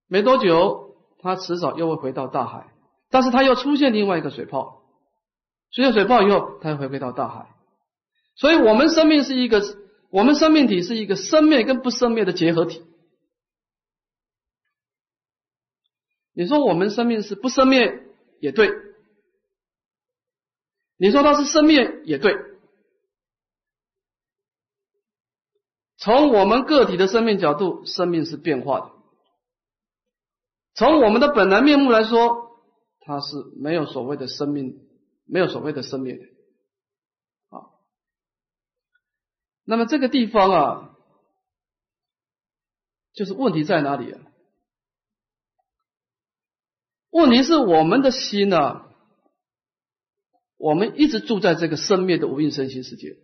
没多久，它迟早又会回到大海，但是它又出现另外一个水泡，出现水泡以后，它又回归到大海。所以，我们生命是一个，我们生命体是一个生灭跟不生灭的结合体。你说我们生命是不生灭也对，你说它是生灭也对。从我们个体的生命角度，生命是变化的。从我们的本来面目来说，它是没有所谓的生命，没有所谓的生灭的啊。那么这个地方啊，就是问题在哪里啊？问题是我们的心呢，我们一直住在这个生灭的无印身心世界，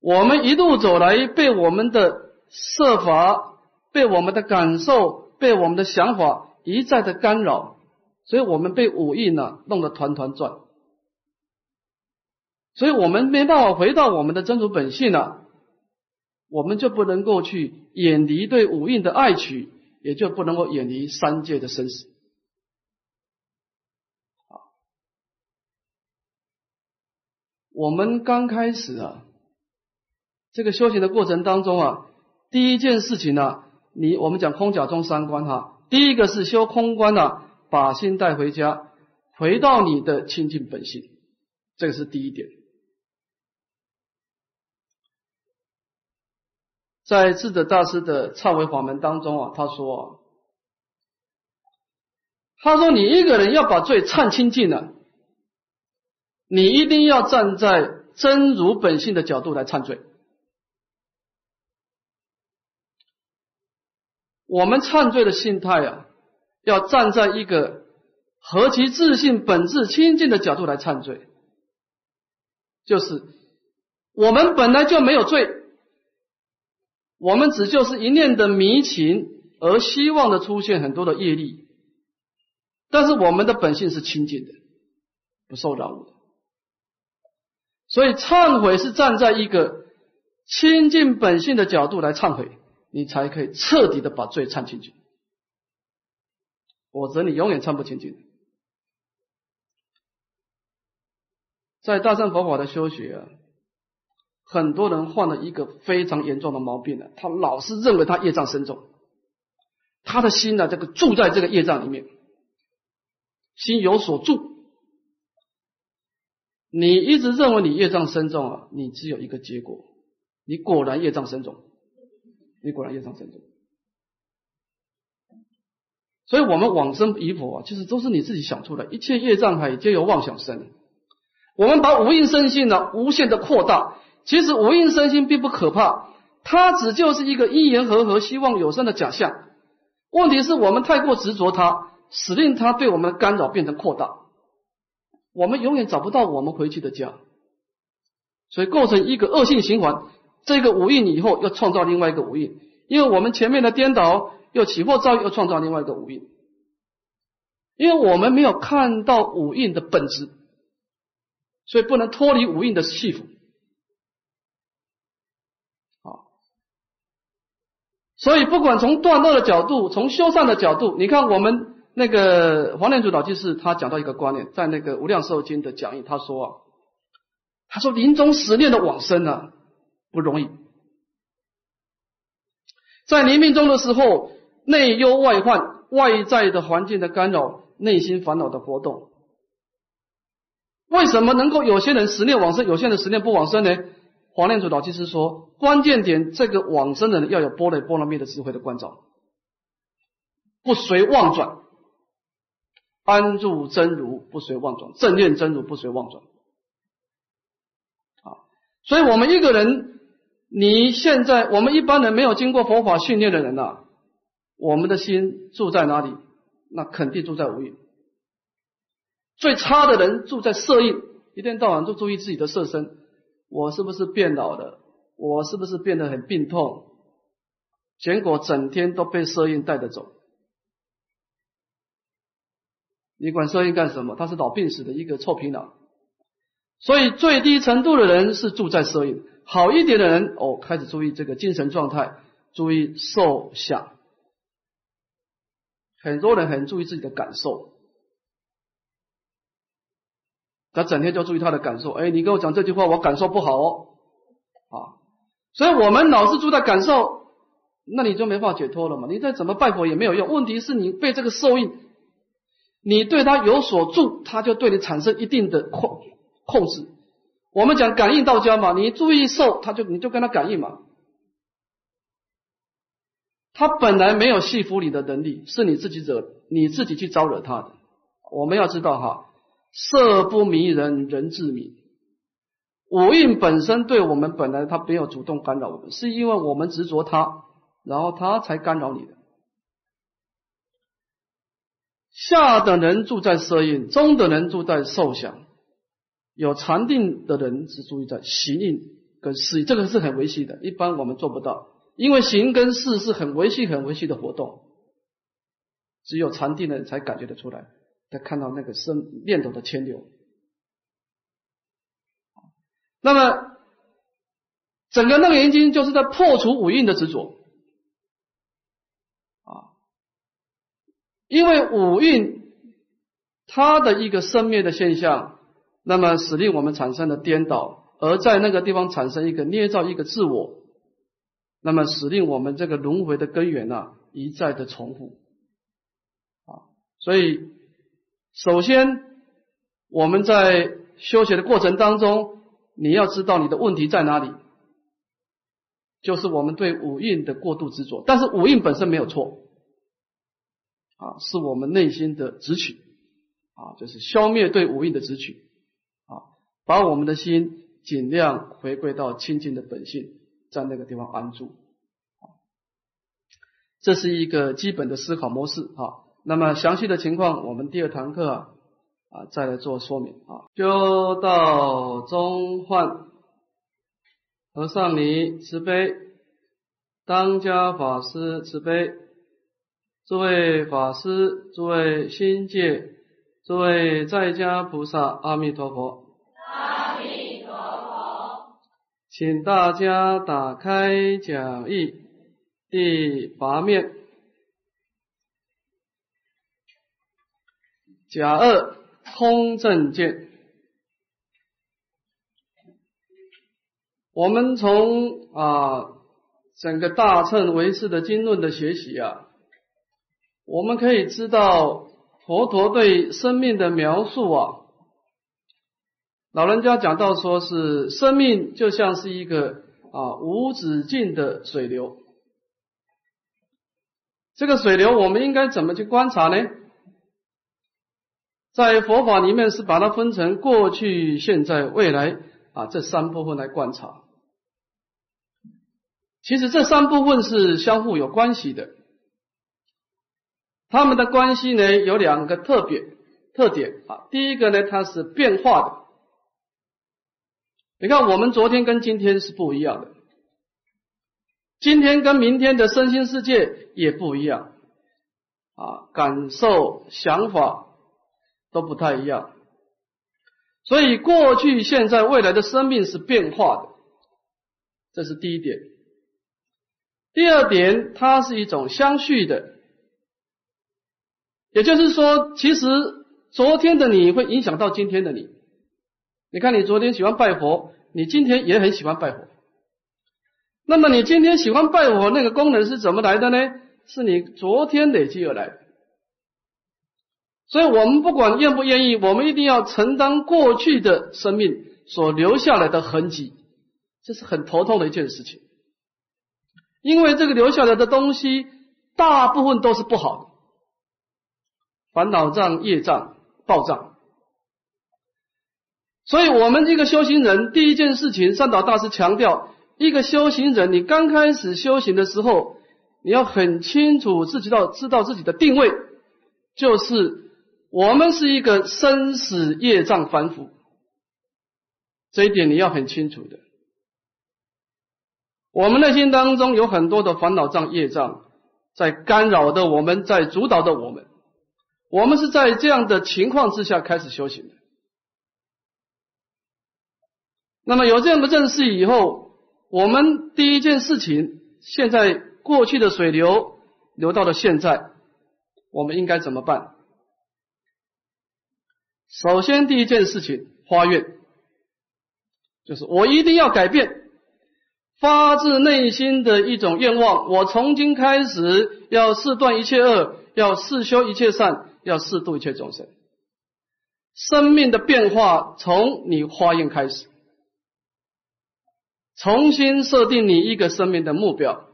我们一路走来，被我们的设法，被我们的感受。被我们的想法一再的干扰，所以我们被五蕴呢弄得团团转，所以我们没办法回到我们的真主本性了，我们就不能够去远离对五蕴的爱取，也就不能够远离三界的生死。我们刚开始啊，这个修行的过程当中啊，第一件事情呢。你我们讲空假中三观哈，第一个是修空观呢，把心带回家，回到你的清净本性，这个是第一点。在智者大师的忏悔法门当中啊，他说，他说你一个人要把罪忏清净了，你一定要站在真如本性的角度来忏罪。我们忏罪的心态啊，要站在一个何其自信本质清净的角度来忏罪，就是我们本来就没有罪，我们只就是一念的迷情而希望的出现很多的业力，但是我们的本性是清净的，不受扰物的，所以忏悔是站在一个清净本性的角度来忏悔。你才可以彻底的把罪忏清净，否则你永远忏不清净。在大乘佛法的修学啊，很多人患了一个非常严重的毛病呢，他老是认为他业障深重，他的心呢这个住在这个业障里面，心有所住。你一直认为你业障深重啊，你只有一个结果，你果然业障深重。你果然业障深重，所以我们往生以佛啊，其实都是你自己想出来，一切业障海皆由妄想生。我们把无印身心呢无限的扩大，其实无印身心并不可怕，它只就是一个因缘和合、希望有生的假象。问题是我们太过执着它，使令它对我们的干扰变成扩大，我们永远找不到我们回去的家，所以构成一个恶性循环。这个五蕴以后又创造另外一个五蕴，因为我们前面的颠倒又起惑造又创造另外一个五蕴，因为我们没有看到五蕴的本质，所以不能脱离五蕴的系缚。啊，所以不管从断恶的角度，从修善的角度，你看我们那个黄念祖老居士他讲到一个观念，在那个无量寿经的讲义，他说啊，他说临终十念的往生啊。不容易，在临命中的时候，内忧外患、外在的环境的干扰、内心烦恼的活动，为什么能够有些人十念往生，有些人十念不往生呢？黄念祖老居士说，关键点这个往生的人要有波雷波罗蜜的智慧的关照，不随妄转，安住真如，不随妄转，正念真如，不随妄转。啊，所以我们一个人。你现在，我们一般人没有经过佛法训练的人呐，我们的心住在哪里？那肯定住在无印。最差的人住在色印，一天到晚都注意自己的色身，我是不是变老了？我是不是变得很病痛？结果整天都被色印带着走。你管色印干什么？他是老病死的一个臭皮囊。所以最低程度的人是住在色印。好一点的人哦，开始注意这个精神状态，注意受想。很多人很注意自己的感受，他整天就注意他的感受。哎，你跟我讲这句话，我感受不好哦，啊，所以我们老是住在感受，那你就没法解脱了嘛。你再怎么拜佛也没有用。问题是你被这个受印，你对他有所助，他就对你产生一定的控控制。我们讲感应道交嘛，你注意受，他就你就跟他感应嘛。他本来没有戏服你的能力，是你自己惹，你自己去招惹他的。我们要知道哈，色不迷人，人自迷。五蕴本身对我们本来他没有主动干扰我们，是因为我们执着他，然后他才干扰你的。下等人住在色印，中等人住在受想。有禅定的人只注意在行印跟事，这个是很维系的，一般我们做不到，因为行跟事是很维系、很维系的活动，只有禅定的人才感觉得出来，才看到那个生念头的牵流。那么，整个《楞严经》就是在破除五蕴的执着因为五蕴它的一个生灭的现象。那么使令我们产生了颠倒，而在那个地方产生一个捏造一个自我，那么使令我们这个轮回的根源呢一再的重复啊。所以首先我们在修学的过程当中，你要知道你的问题在哪里，就是我们对五蕴的过度执着。但是五蕴本身没有错啊，是我们内心的执取啊，就是消灭对五蕴的执取。啊把我们的心尽量回归到清净的本性，在那个地方安住，这是一个基本的思考模式啊。那么详细的情况，我们第二堂课啊啊再来做说明啊。修道中患，和尚你慈悲，当家法师慈悲，诸位法师，诸位心界，诸位在家菩萨，阿弥陀佛。阿弥陀佛请大家打开讲义第八面，甲二通正见。我们从啊整个大乘唯识的经论的学习啊，我们可以知道佛陀对生命的描述啊。老人家讲到说是生命就像是一个啊无止境的水流，这个水流我们应该怎么去观察呢？在佛法里面是把它分成过去、现在、未来啊这三部分来观察。其实这三部分是相互有关系的，他们的关系呢有两个特别特点啊，第一个呢它是变化的。你看，我们昨天跟今天是不一样的，今天跟明天的身心世界也不一样，啊，感受、想法都不太一样，所以过去、现在、未来的生命是变化的，这是第一点。第二点，它是一种相续的，也就是说，其实昨天的你会影响到今天的你。你看，你昨天喜欢拜佛，你今天也很喜欢拜佛。那么你今天喜欢拜佛那个功能是怎么来的呢？是你昨天累积而来的。所以我们不管愿不愿意，我们一定要承担过去的生命所留下来的痕迹，这是很头痛的一件事情。因为这个留下来的东西，大部分都是不好的，烦恼障、业障、暴障。所以，我们这个修行人，第一件事情，善导大师强调。一个修行人，你刚开始修行的时候，你要很清楚自己到知道自己的定位，就是我们是一个生死业障凡夫，这一点你要很清楚的。我们内心当中有很多的烦恼障、业障在干扰的我们，在主导的我们，我们是在这样的情况之下开始修行的。那么有这样的认识以后。我们第一件事情，现在过去的水流流到了现在，我们应该怎么办？首先，第一件事情，发愿，就是我一定要改变，发自内心的一种愿望。我从今开始要试断一切恶，要试修一切善，要适度一切众生。生命的变化从你发愿开始。重新设定你一个生命的目标，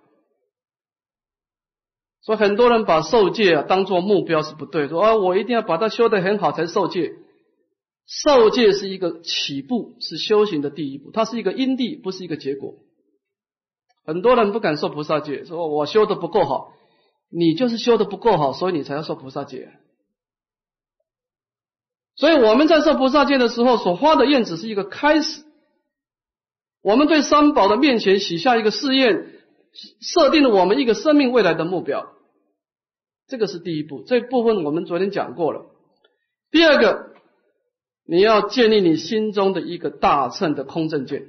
所以很多人把受戒啊当做目标是不对，说啊我一定要把它修得很好才受戒。受戒是一个起步，是修行的第一步，它是一个因地，不是一个结果。很多人不敢受菩萨戒，说我修的不够好，你就是修的不够好，所以你才要受菩萨戒。所以我们在设菩萨戒的时候所发的愿只是一个开始。我们对三宝的面前许下一个誓愿，设定了我们一个生命未来的目标，这个是第一步。这部分我们昨天讲过了。第二个，你要建立你心中的一个大乘的空正见。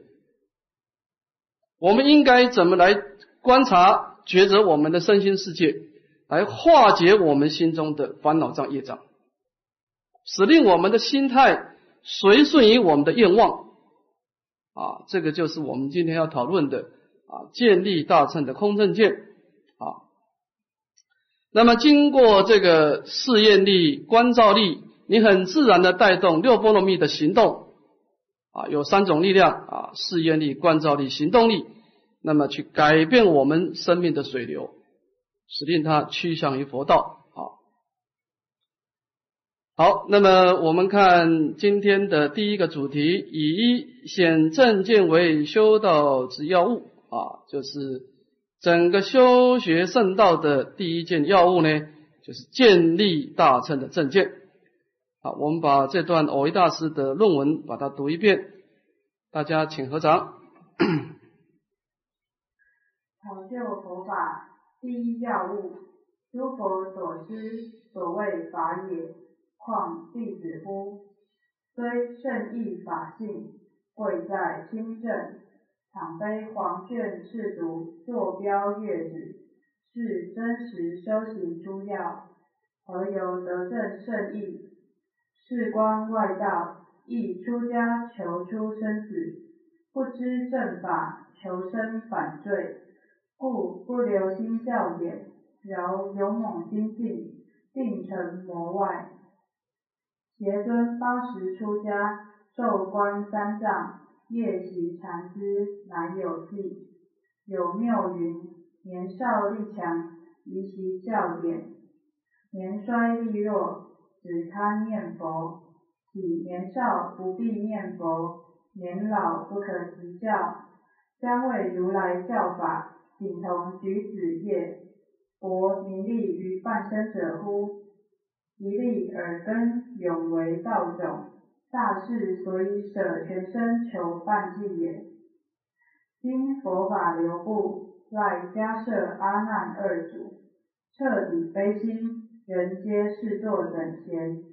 我们应该怎么来观察、抉择我们的身心世界，来化解我们心中的烦恼障、业障，使令我们的心态随顺于我们的愿望。啊，这个就是我们今天要讨论的啊，建立大乘的空正见啊。那么经过这个试验力、观照力，你很自然的带动六波罗蜜的行动啊，有三种力量啊：试验力、观照力、行动力。那么去改变我们生命的水流，使令它趋向于佛道。好，那么我们看今天的第一个主题，以显正见为修道之要务啊，就是整个修学圣道的第一件要务呢，就是建立大乘的正见。好，我们把这段偶一大师的论文把它读一遍，大家请合掌。成就佛法第一要务，诸佛所知所谓法也。况弟子乎？虽圣义法性，贵在亲正。倘非黄卷赤读，坐标阅纸，是真实修行诸要，何由得正圣义？事关外道，亦出家求出生死，不知正法，求生反罪，故不留心教典，饶勇猛精进，定成魔外。邪尊当时出家，受观三藏，夜习禅师，乃有记。有谬云：年少力强，宜习教典；年衰力弱，只堪念佛。喜年少不必念佛，年老不可习教。将为如来教法，仅同举子业，博名利于半生者乎？一粒耳根永为道种，大事所以舍全身求半计也。今佛法流布，赖迦设阿难二祖，彻底悲心，人皆视作等闲。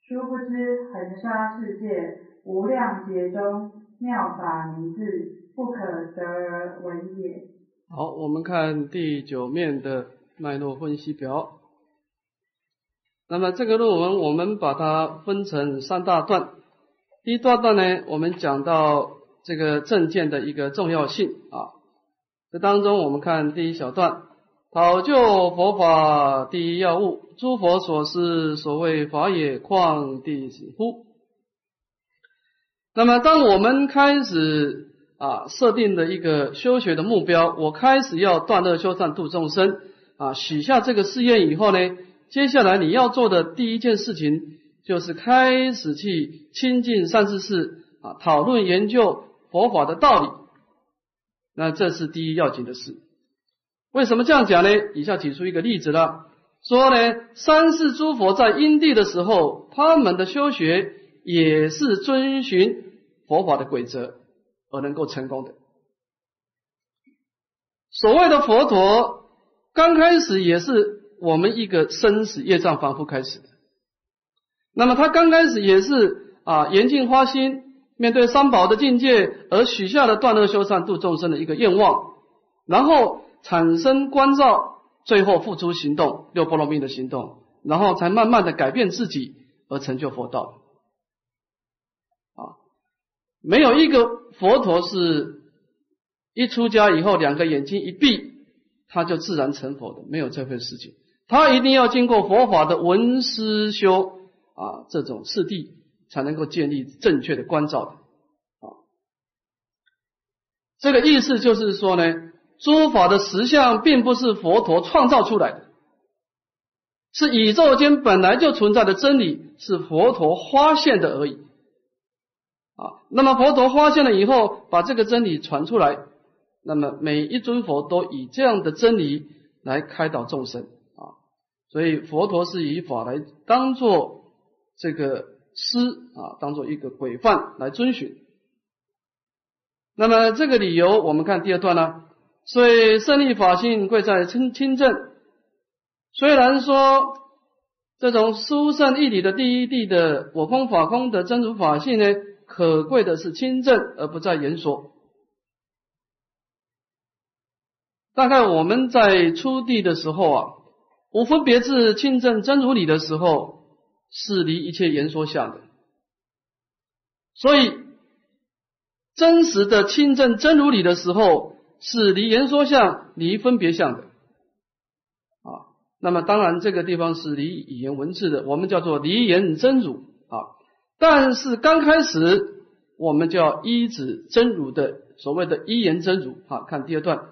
殊不知恒沙世界无量劫中，妙法明智，不可得而闻也。好，我们看第九面的脉络分析表。那么这个论文我们把它分成三大段。第一大段呢，我们讲到这个证件的一个重要性啊。这当中我们看第一小段，讨救佛法第一要务，诸佛所思所谓法也，况弟子乎？那么当我们开始啊设定的一个修学的目标，我开始要断恶修善度众生啊，许下这个誓愿以后呢，接下来你要做的第一件事情就是开始去亲近善知识啊，讨论研究佛法的道理。那这是第一要紧的事。为什么这样讲呢？以下举出一个例子了，说呢，三世诸佛在因地的时候，他们的修学也是遵循佛法的规则而能够成功的。所谓的佛陀，刚开始也是我们一个生死业障反复开始的。那么他刚开始也是啊，严净花心。面对三宝的境界而许下了断恶修善度众生的一个愿望，然后产生关照，最后付出行动六波罗蜜的行动，然后才慢慢的改变自己而成就佛道。啊，没有一个佛陀是一出家以后两个眼睛一闭他就自然成佛的，没有这回事情。他一定要经过佛法的闻思修啊这种次第。才能够建立正确的关照的啊，这个意思就是说呢，诸法的实相并不是佛陀创造出来的，是宇宙间本来就存在的真理，是佛陀发现的而已啊。那么佛陀发现了以后，把这个真理传出来，那么每一尊佛都以这样的真理来开导众生，所以佛陀是以法来当做这个。师啊，当做一个规范来遵循。那么这个理由，我们看第二段呢。所以胜利法性贵在清清正。虽然说这种殊胜义理的第一地的我空法空的真如法性呢，可贵的是清正，而不在言说。大概我们在初地的时候啊，无分别智清正真如理的时候。是离一切言说相的，所以真实的清正真如理的时候，是离言说相、离分别相的啊。那么当然这个地方是离语言文字的，我们叫做离言真如啊。但是刚开始我们叫依止真如的所谓的依言真如啊。看第二段，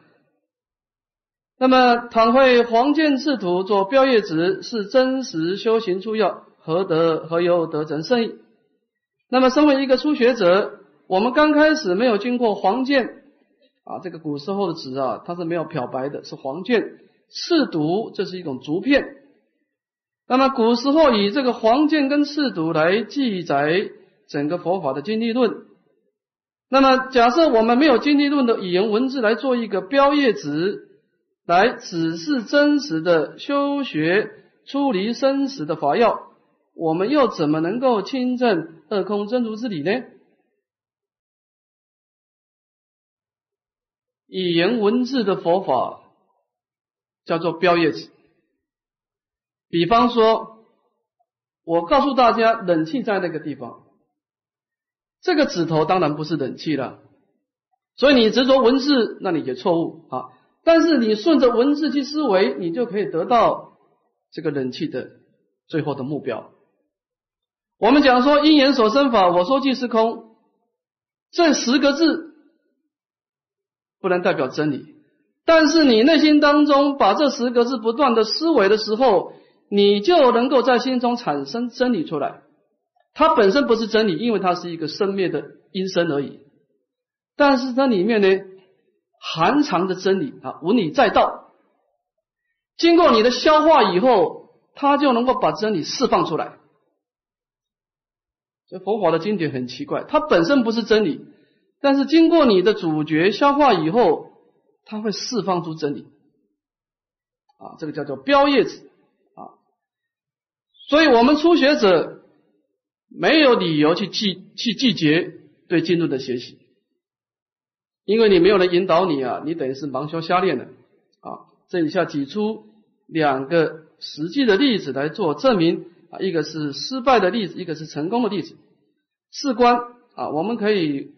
那么倘会黄剑赤土做标业子，是真实修行出要。何得何由得成圣意？那么，身为一个初学者，我们刚开始没有经过黄剑啊，这个古时候的纸啊，它是没有漂白的，是黄剑。赤毒这是一种竹片。那么，古时候以这个黄剑跟赤毒来记载整个佛法的经历论。那么，假设我们没有经历论的语言文字来做一个标页纸，来只是真实的修学出离生死的法要。我们又怎么能够亲证二空真如之理呢？语言文字的佛法叫做标业子。比方说，我告诉大家，冷气在那个地方，这个指头当然不是冷气了，所以你执着文字，那你就错误啊。但是你顺着文字去思维，你就可以得到这个冷气的最后的目标。我们讲说因缘所生法，我说即是空，这十个字不能代表真理，但是你内心当中把这十个字不断的思维的时候，你就能够在心中产生真理出来。它本身不是真理，因为它是一个生灭的因身而已，但是它里面呢含藏的真理啊，无理在道，经过你的消化以后，它就能够把真理释放出来。这佛法的经典很奇怪，它本身不是真理，但是经过你的主角消化以后，它会释放出真理。啊，这个叫做标叶子啊。所以我们初学者没有理由去拒去拒绝对经论的学习，因为你没有人引导你啊，你等于是盲修瞎练的啊。这以下举出两个实际的例子来做证明。啊，一个是失败的例子，一个是成功的例子。事关啊，我们可以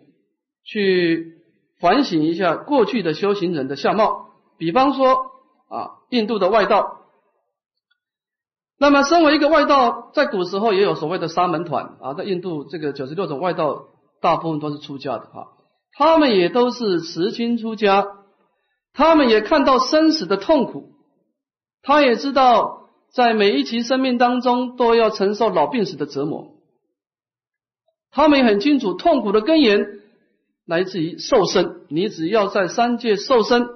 去反省一下过去的修行人的相貌。比方说啊，印度的外道。那么，身为一个外道，在古时候也有所谓的沙门团啊，在印度这个九十六种外道，大部分都是出家的哈，他们也都是持亲出家，他们也看到生死的痛苦，他也知道在每一期生命当中都要承受老病死的折磨，他们也很清楚痛苦的根源来自于受生，你只要在三界受生，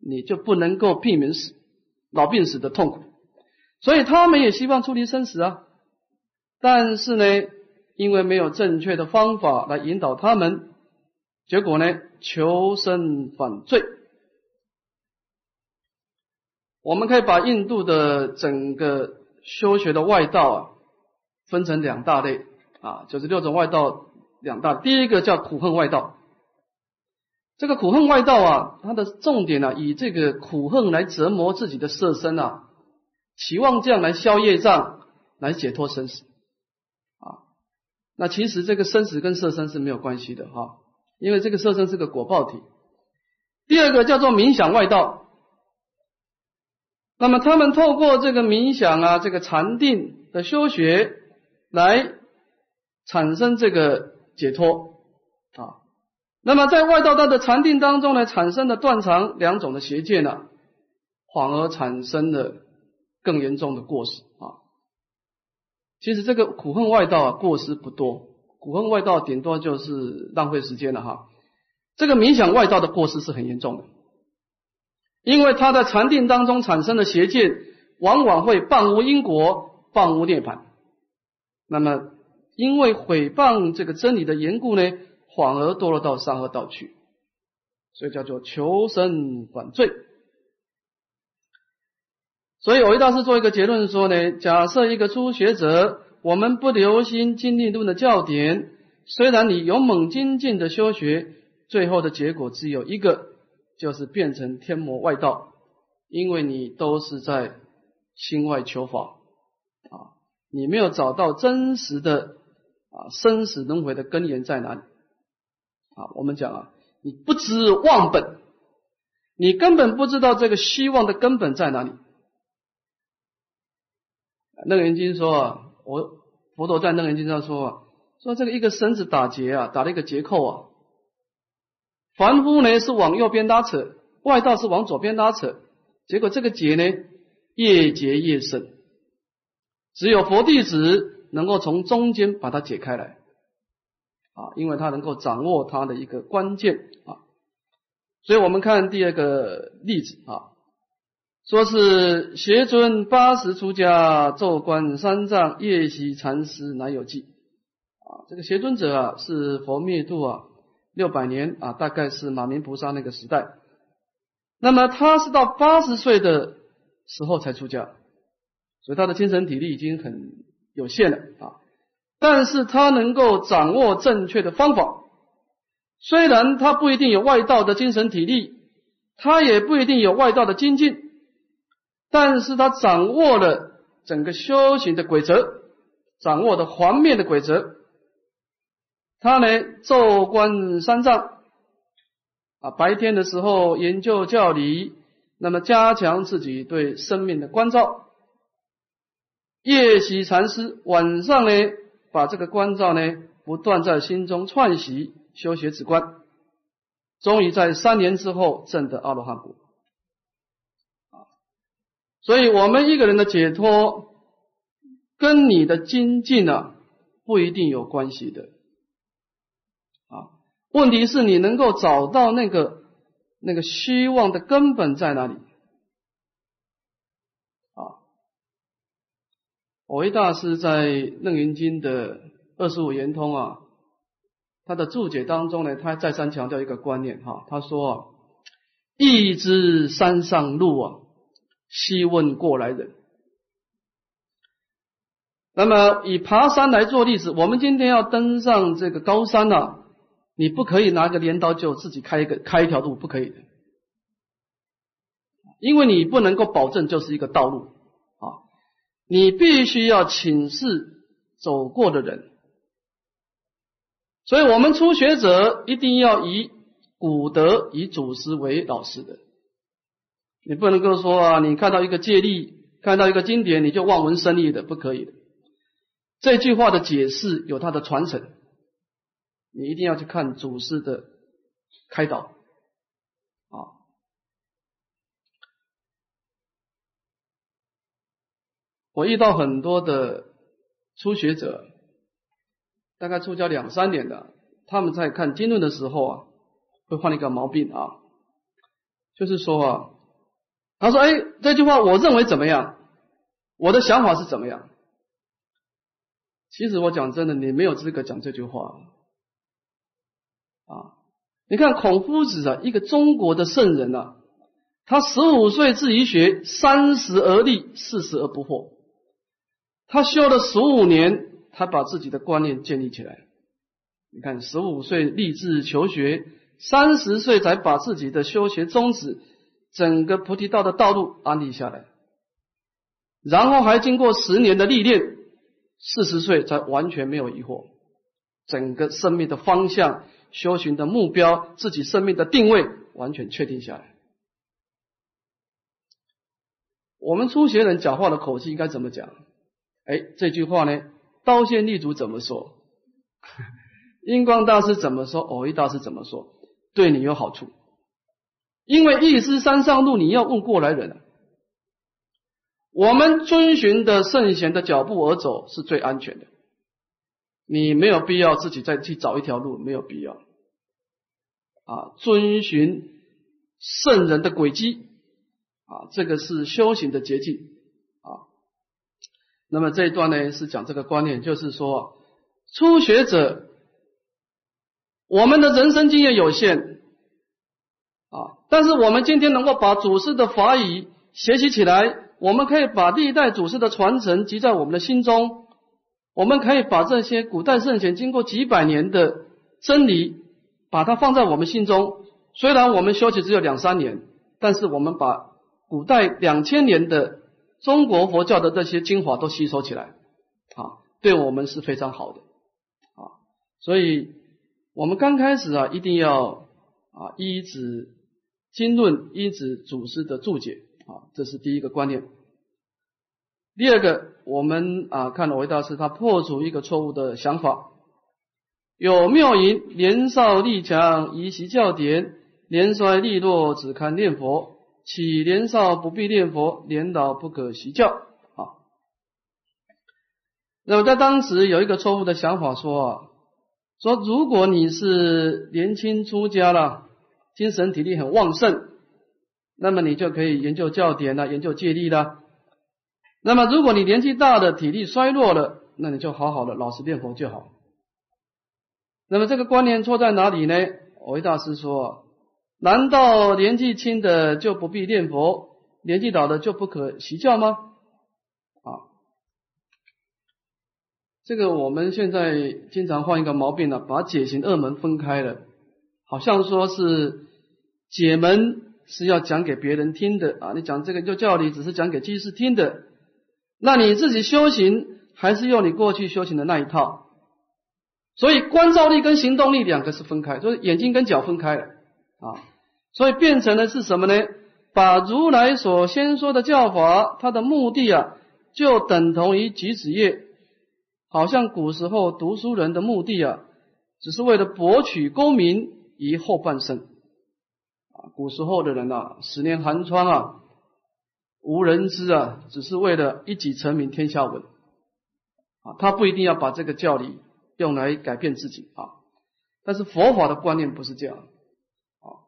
你就不能够避免死老病死的痛苦。所以他们也希望出离生死啊，但是呢，因为没有正确的方法来引导他们，结果呢，求生反罪。我们可以把印度的整个修学的外道啊，分成两大类啊，九十六种外道两大。第一个叫苦恨外道，这个苦恨外道啊，它的重点呢，以这个苦恨来折磨自己的色身啊。期望这样来消业障，来解脱生死啊。那其实这个生死跟色身是没有关系的哈，因为这个色身是个果报体。第二个叫做冥想外道，那么他们透过这个冥想啊，这个禅定的修学，来产生这个解脱啊。那么在外道道的禅定当中呢，产生的断肠两种的邪见呢，反而产生了。更严重的过失啊！其实这个苦恨外道啊，过失不多，古恨外道顶多就是浪费时间了哈。这个冥想外道的过失是很严重的，因为他在禅定当中产生的邪见，往往会谤无因果，谤无涅槃。那么因为毁谤这个真理的缘故呢，反而堕落到三恶道去，所以叫做求生反罪。所以，我一大师做一个结论说呢：假设一个初学者，我们不留心经历论的教典，虽然你勇猛精进的修学，最后的结果只有一个，就是变成天魔外道，因为你都是在心外求法啊，你没有找到真实的啊生死轮回的根源在哪里啊？我们讲啊，你不知忘本，你根本不知道这个希望的根本在哪里。楞严经说啊，我佛陀在楞严经上说啊，说这个一个绳子打结啊，打了一个结扣啊，凡夫呢是往右边拉扯，外道是往左边拉扯，结果这个结呢越结越深，只有佛弟子能够从中间把它解开来啊，因为他能够掌握它的一个关键啊，所以我们看第二个例子啊。说是邪尊八十出家，坐观三藏，夜习禅师，乃有记。啊，这个邪尊者啊，是佛灭度啊六百年啊，大概是马明菩萨那个时代。那么他是到八十岁的时候才出家，所以他的精神体力已经很有限了啊。但是他能够掌握正确的方法，虽然他不一定有外道的精神体力，他也不一定有外道的精进。但是他掌握了整个修行的规则，掌握的环面的规则，他呢昼观三藏啊，白天的时候研究教理，那么加强自己对生命的关照；夜习禅师，晚上呢把这个关照呢不断在心中串习，修学止观，终于在三年之后证得阿罗汉果。所以，我们一个人的解脱跟你的精进啊，不一定有关系的啊。问题是你能够找到那个那个希望的根本在哪里啊？维大师在《楞严经》的二十五圆通啊，他的注解当中呢，他再三强调一个观念哈，他说啊，一知山上路啊。细问过来人。那么以爬山来做例子，我们今天要登上这个高山呢，你不可以拿个镰刀就自己开一个开一条路，不可以的，因为你不能够保证就是一个道路啊，你必须要请示走过的人。所以我们初学者一定要以古德以祖师为老师的。你不能够说啊，你看到一个戒律，看到一个经典，你就望文生义的，不可以的。这句话的解释有它的传承，你一定要去看祖师的开导啊。我遇到很多的初学者，大概出家两三年的，他们在看经论的时候啊，会犯一个毛病啊，就是说啊，他说：“哎，这句话我认为怎么样？我的想法是怎么样？”其实我讲真的，你没有资格讲这句话啊！你看孔夫子啊，一个中国的圣人啊，他十五岁自己学，三十而立，四十而不惑。他修了十五年，他把自己的观念建立起来。你看，十五岁立志求学，三十岁才把自己的修学宗旨、整个菩提道的道路安立下来，然后还经过十年的历练，四十岁才完全没有疑惑，整个生命的方向、修行的目标、自己生命的定位完全确定下来。我们初学人讲话的口气应该怎么讲？哎，这句话呢，刀剑立足怎么说？印光大师怎么说？偶一大师怎么说？对你有好处，因为一师山上路，你要问过来人。我们遵循的圣贤的脚步而走是最安全的，你没有必要自己再去找一条路，没有必要。啊，遵循圣人的轨迹，啊，这个是修行的捷径啊。那么这一段呢，是讲这个观念，就是说，初学者，我们的人生经验有限，但是我们今天能够把祖师的法语学习起来，我们可以把历代祖师的传承记在我们的心中，我们可以把这些古代圣贤经过几百年的真理，把它放在我们心中。虽然我们修习只有两三年，但是我们把古代两千年的。中国佛教的这些精华都吸收起来，啊，对我们是非常好的，啊，所以我们刚开始啊，一定要啊依止经论，依止祖师的注解，啊，这是第一个观念。第二个，我们啊看了韦大师，他破除一个错误的想法，有妙言：年少力强，宜习教典；年衰力弱，只看念佛。岂年少不必念佛，年老不可习教啊。那么在当时有一个错误的想法，说啊，说如果你是年轻出家了，精神体力很旺盛，那么你就可以研究教典了，研究戒律了。那么如果你年纪大的，体力衰弱了，那你就好好的老实念佛就好。那么这个观念错在哪里呢？维大师说。难道年纪轻的就不必念佛，年纪老的就不可习教吗？啊，这个我们现在经常犯一个毛病了，把解行二门分开了，好像说是解门是要讲给别人听的啊，你讲这个就教理只是讲给居士听的，那你自己修行还是用你过去修行的那一套，所以观照力跟行动力两个是分开，就是眼睛跟脚分开了啊。所以变成的是什么呢？把如来所先说的教法，它的目的啊，就等同于举子业，好像古时候读书人的目的啊，只是为了博取功名于后半生啊。古时候的人啊，十年寒窗啊，无人知啊，只是为了一己成名天下闻啊。他不一定要把这个教理用来改变自己啊。但是佛法的观念不是这样啊。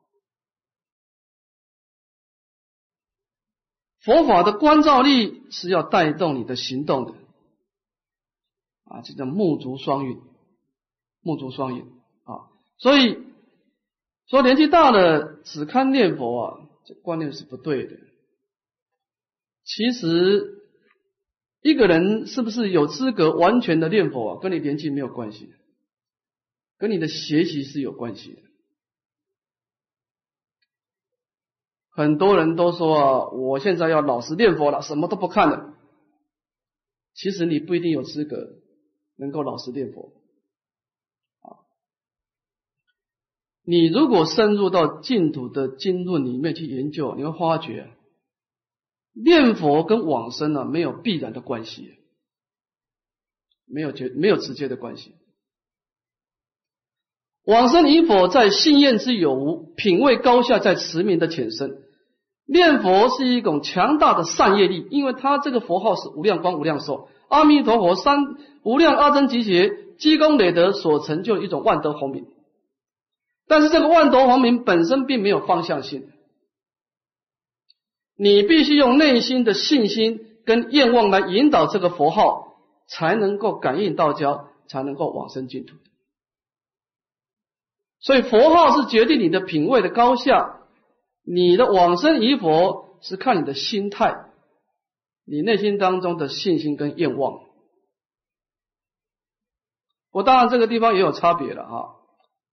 佛法的观照力是要带动你的行动的，啊，这叫目足双运，目足双运啊。所以说年纪大了只看念佛啊，这观念是不对的。其实一个人是不是有资格完全的念佛啊，跟你年纪没有关系，跟你的学习是有关系的。很多人都说啊，我现在要老实念佛了，什么都不看了。其实你不一定有资格能够老实念佛。啊，你如果深入到净土的经论里面去研究，你会发觉，念佛跟往生呢没有必然的关系，没有绝没有直接的关系。往生与否在信愿之有无，品位高下在持名的浅深。念佛是一种强大的善业力，因为它这个佛号是无量光无量寿，阿弥陀佛三无量阿僧祇劫积功累德所成就一种万德洪名。但是这个万德洪名本身并没有方向性，你必须用内心的信心跟愿望来引导这个佛号，才能够感应道交，才能够往生净土。所以佛号是决定你的品位的高下。你的往生与否是看你的心态，你内心当中的信心跟愿望。我当然这个地方也有差别了啊。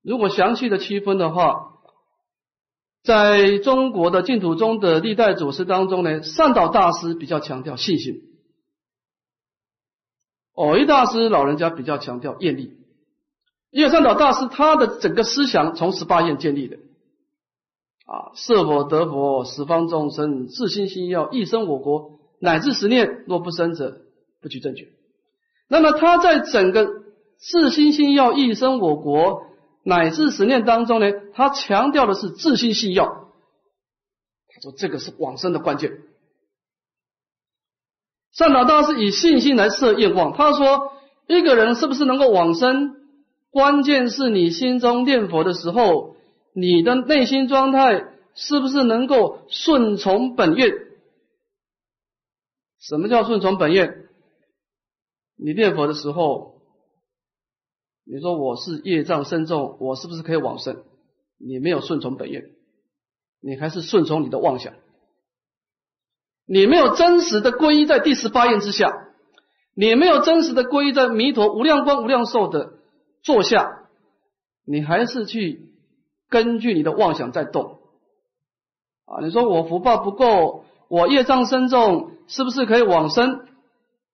如果详细的区分的话，在中国的净土中的历代祖师当中呢，善导大师比较强调信心，偶一大师老人家比较强调愿力。因为善导大师他的整个思想从十八愿建立的。啊，设佛得佛，十方众生自心心要一生我国，乃至十念，若不生者，不取正觉。那么他在整个自心心要一生我国，乃至十念当中呢，他强调的是自心心要。他说这个是往生的关键。善导大师以信心来设愿望，他说一个人是不是能够往生，关键是你心中念佛的时候。你的内心状态是不是能够顺从本愿？什么叫顺从本愿？你念佛的时候，你说我是业障深重，我是不是可以往生？你没有顺从本愿，你还是顺从你的妄想。你没有真实的皈依在第十八愿之下，你没有真实的皈依在弥陀无量光无量寿的座下，你还是去。根据你的妄想在动啊！你说我福报不够，我业障深重，是不是可以往生？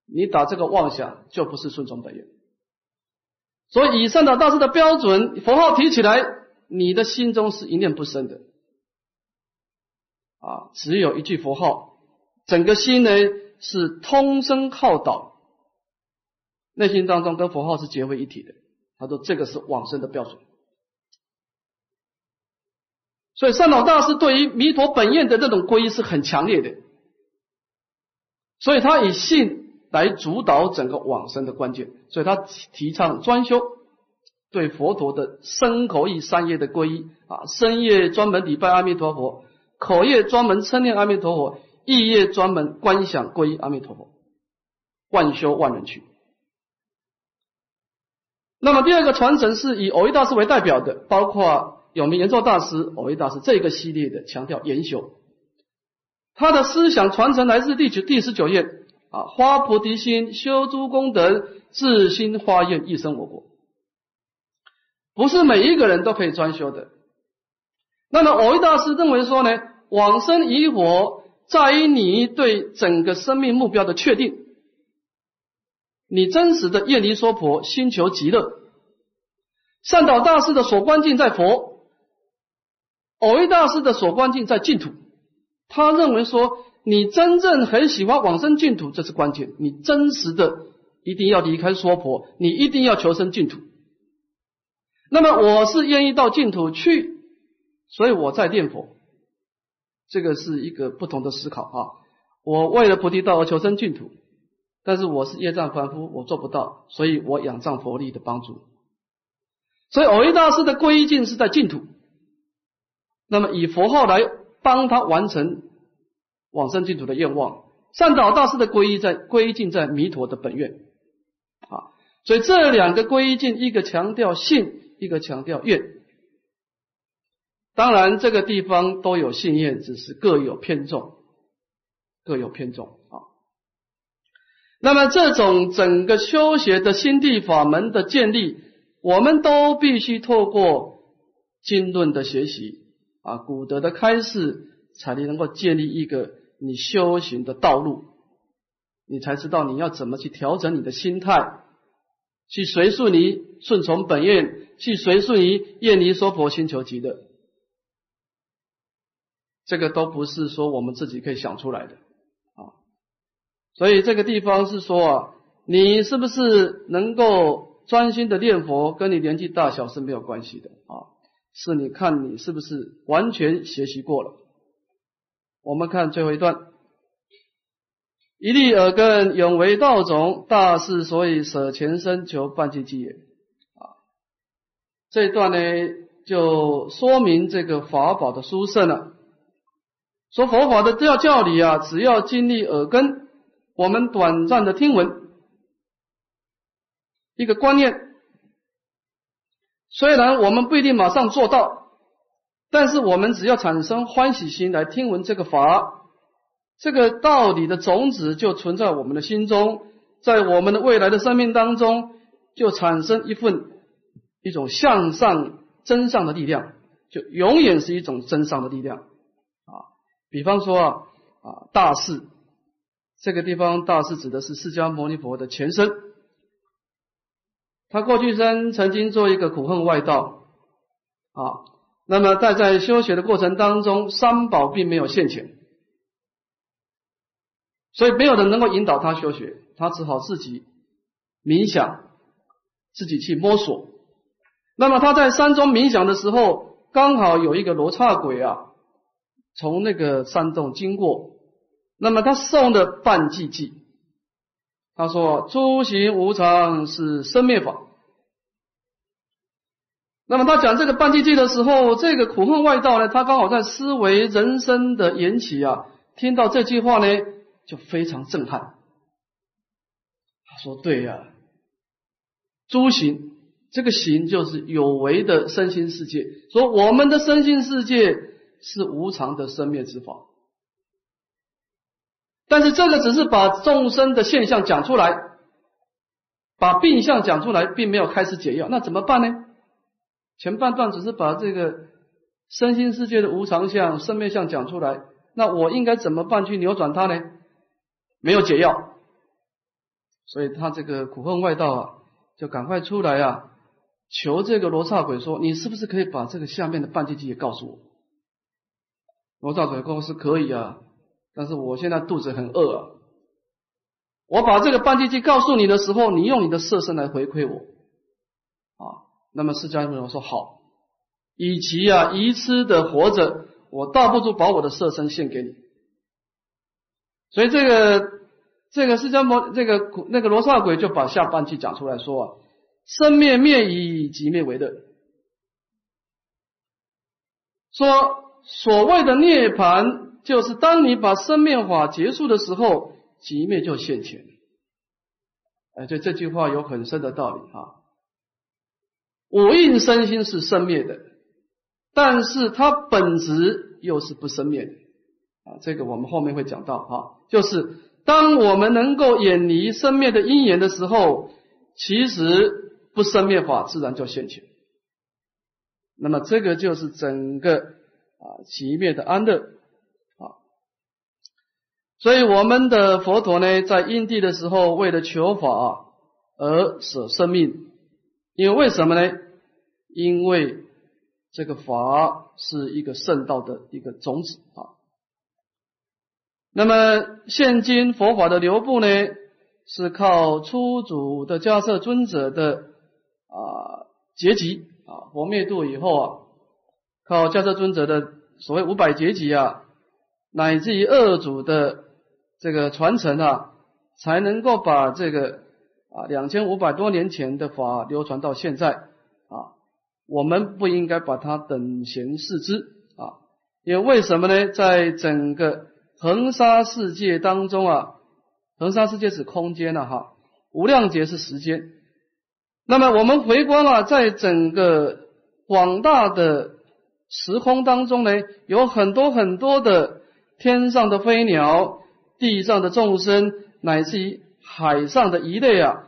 你打这个妄想就不是顺从本愿。所以以上的大师的标准，佛号提起来，你的心中是一念不生的啊！只有一句佛号，整个心呢是通声号导，内心当中跟佛号是结为一体的。他说这个是往生的标准。所以善导大师对于弥陀本愿的这种皈依是很强烈的，所以他以信来主导整个往生的关键，所以他提倡专修，对佛陀的身口意三业的皈依啊，身业专门礼拜阿弥陀佛，口业专门称念阿弥陀佛，意业专门观想皈依阿弥陀佛，万修万人去。那么第二个传承是以偶一大师为代表的，包括。有名延寿大师、偶一大师这个系列的强调研修，他的思想传承来自第九第十九页啊，花菩提心，修诸功德，自心发愿，一生我国。不是每一个人都可以专修的。那么偶一大师认为说呢，往生与否在于你对整个生命目标的确定，你真实的愿离娑婆，心求极乐。善导大师的所观境在佛。偶一大师的所观境在净土，他认为说，你真正很喜欢往生净土，这是关键。你真实的一定要离开娑婆，你一定要求生净土。那么我是愿意到净土去，所以我在念佛。这个是一个不同的思考啊！我为了菩提道而求生净土，但是我是业障凡夫，我做不到，所以我仰仗佛力的帮助。所以偶一大师的皈依境是在净土。那么以佛号来帮他完成往生净土的愿望，善导大师的皈依在皈依在弥陀的本愿啊，所以这两个皈依境，一个强调信，一个强调愿。当然这个地方都有信愿，只是各有偏重，各有偏重啊。那么这种整个修学的心地法门的建立，我们都必须透过经论的学习。啊，古德的开示，才能够建立一个你修行的道路，你才知道你要怎么去调整你的心态，去随顺你顺从本愿，去随顺于愿离娑婆星球极乐。这个都不是说我们自己可以想出来的啊。所以这个地方是说啊，你是不是能够专心的念佛，跟你年纪大小是没有关系的啊。是你看你是不是完全学习过了？我们看最后一段：一粒耳根永为道种，大事所以舍前身求半寂寂也。啊，这一段呢就说明这个法宝的殊胜了。说佛法的教教理啊，只要经历耳根，我们短暂的听闻一个观念。虽然我们不一定马上做到，但是我们只要产生欢喜心来听闻这个法，这个道理的种子就存在我们的心中，在我们的未来的生命当中，就产生一份一种向上真上的力量，就永远是一种真上的力量啊。比方说啊啊大士，这个地方大士指的是释迦牟尼佛的前身。他过去生曾经做一个苦恨外道啊，那么在在修学的过程当中，三宝并没有现前，所以没有人能够引导他修学，他只好自己冥想，自己去摸索。那么他在山中冥想的时候，刚好有一个罗刹鬼啊，从那个山洞经过，那么他送的半寂寂，他说：“诸行无常是生灭法。”那么他讲这个半寂寂的时候，这个苦恨外道呢，他刚好在思维人生的缘起啊，听到这句话呢，就非常震撼。他说：“对呀，诸行这个行就是有为的身心世界，说我们的身心世界是无常的生灭之法。但是这个只是把众生的现象讲出来，把病相讲出来，并没有开始解药，那怎么办呢？”前半段只是把这个身心世界的无常相、生灭相讲出来，那我应该怎么办去扭转它呢？没有解药，所以他这个苦恨外道啊，就赶快出来啊，求这个罗刹鬼说：“你是不是可以把这个下面的半寂寂也告诉我？”罗刹鬼说：“是可以啊，但是我现在肚子很饿啊，我把这个半寂寂告诉你的时候，你用你的色身来回馈我啊。”那么释迦牟尼佛说好，与其啊愚痴的活着，我倒不如把我的色身献给你。所以这个这个释迦牟这个那个罗刹鬼就把下半句讲出来说啊，生灭灭以即灭为乐。说所谓的涅槃，就是当你把生灭法结束的时候，即灭就现前。哎，这这句话有很深的道理啊。五蕴身心是生灭的，但是它本质又是不生灭的啊。这个我们后面会讲到啊，就是当我们能够远离生灭的因缘的时候，其实不生灭法自然就现前。那么这个就是整个啊极灭的安乐啊。所以我们的佛陀呢，在因地的时候，为了求法而舍生命。因为为什么呢？因为这个法是一个圣道的一个种子啊。那么现今佛法的流布呢，是靠初祖的迦摄尊者的啊结集啊，佛灭度以后啊，靠迦摄尊者的所谓五百结集啊，乃至于二祖的这个传承啊，才能够把这个。啊，两千五百多年前的法流传到现在，我们不应该把它等闲视之啊，因为为什么呢？在整个恒沙世界当中啊，恒沙世界是空间了哈，无量劫是时间。那么我们回观啊，在整个广大的时空当中呢，有很多很多的天上的飞鸟，地上的众生，乃至于海上的鱼类啊。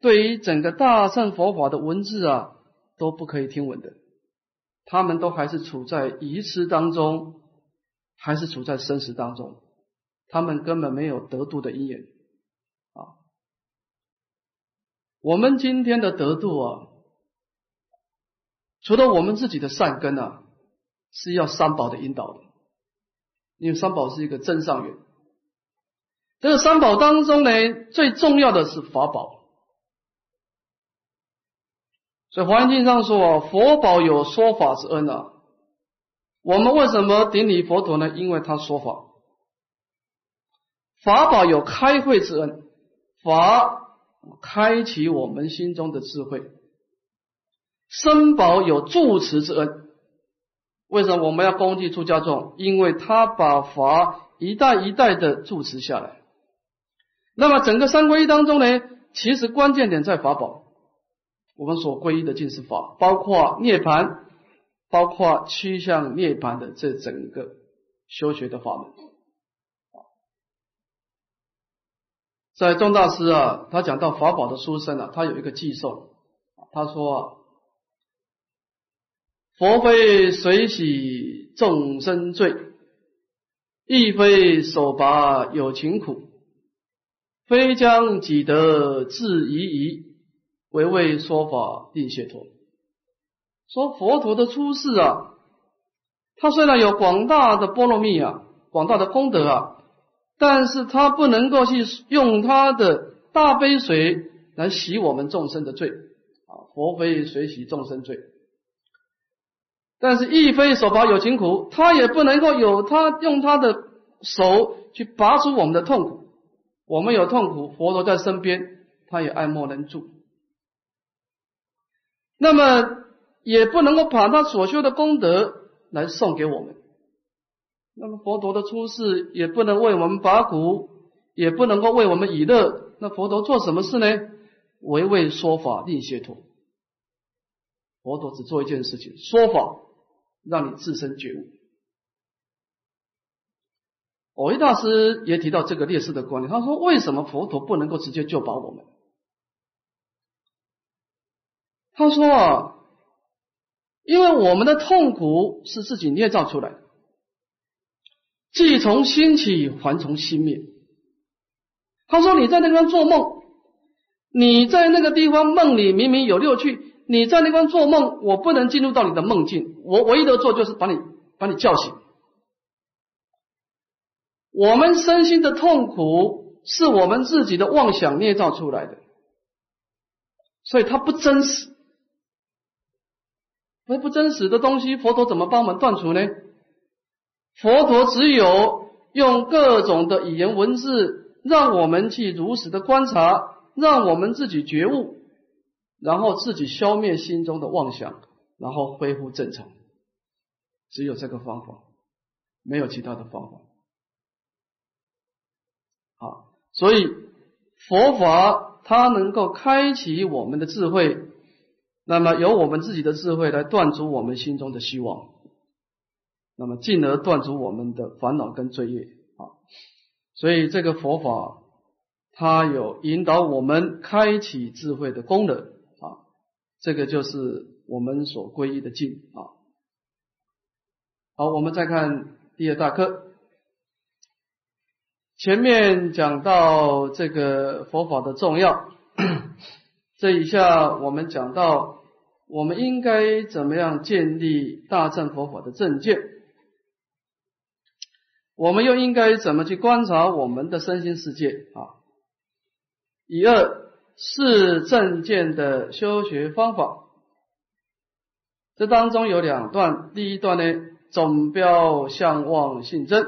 对于整个大乘佛法的文字啊，都不可以听闻的，他们都还是处在愚痴当中，还是处在生死当中，他们根本没有得度的因缘啊。我们今天的得度啊，除了我们自己的善根啊，是要三宝的引导的，因为三宝是一个真上缘。这个三宝当中呢，最重要的是法宝。所以《华严经》上说：“佛宝有说法之恩啊。”我们为什么顶礼佛陀呢？因为他说法。法宝有开慧之恩，法开启我们心中的智慧。身宝有住持之恩，为什么我们要恭敬出家众？因为他把法一代一代的住持下来。那么整个三皈依当中呢，其实关键点在法宝。我们所皈依的净世法，包括涅盘，包括趋向涅盘的这整个修学的法门。在宗大师啊，他讲到法宝的殊胜啊，他有一个寄送，他说：“啊佛非水洗众生罪，亦非手拔有情苦。”非将己得自疑疑，唯为说法令解脱。说佛陀的出世啊，他虽然有广大的波罗蜜啊，广大的功德啊，但是他不能够去用他的大悲水来洗我们众生的罪啊。佛非水洗众生罪，但是亦非手拔有情苦，他也不能够有他用他的手去拔出我们的痛苦。我们有痛苦，佛陀在身边，他也爱莫能助。那么也不能够把他所修的功德来送给我们。那么佛陀的出世也不能为我们拔苦，也不能够为我们以乐。那佛陀做什么事呢？唯为说法令解脱。佛陀只做一件事情：说法，让你自身觉悟。藕益大师也提到这个烈士的观念，他说：“为什么佛陀不能够直接救拔我们？”他说：“啊，因为我们的痛苦是自己捏造出来的，既从心起，还从心灭。”他说：“你在那边做梦，你在那个地方梦里明明有六趣，你在那边做梦，我不能进入到你的梦境，我唯一的做就是把你把你叫醒。”我们身心的痛苦是我们自己的妄想捏造出来的，所以它不真实。那不真实的东西，佛陀怎么帮我们断除呢？佛陀只有用各种的语言文字，让我们去如实的观察，让我们自己觉悟，然后自己消灭心中的妄想，然后恢复正常。只有这个方法，没有其他的方法。好，所以佛法它能够开启我们的智慧，那么由我们自己的智慧来断除我们心中的希望，那么进而断除我们的烦恼跟罪业啊。所以这个佛法它有引导我们开启智慧的功能啊，这个就是我们所皈依的境啊。好，我们再看第二大课。前面讲到这个佛法的重要，这一下我们讲到我们应该怎么样建立大乘佛法的正见，我们又应该怎么去观察我们的身心世界啊？一二是正见的修学方法，这当中有两段，第一段呢，总标相望性真。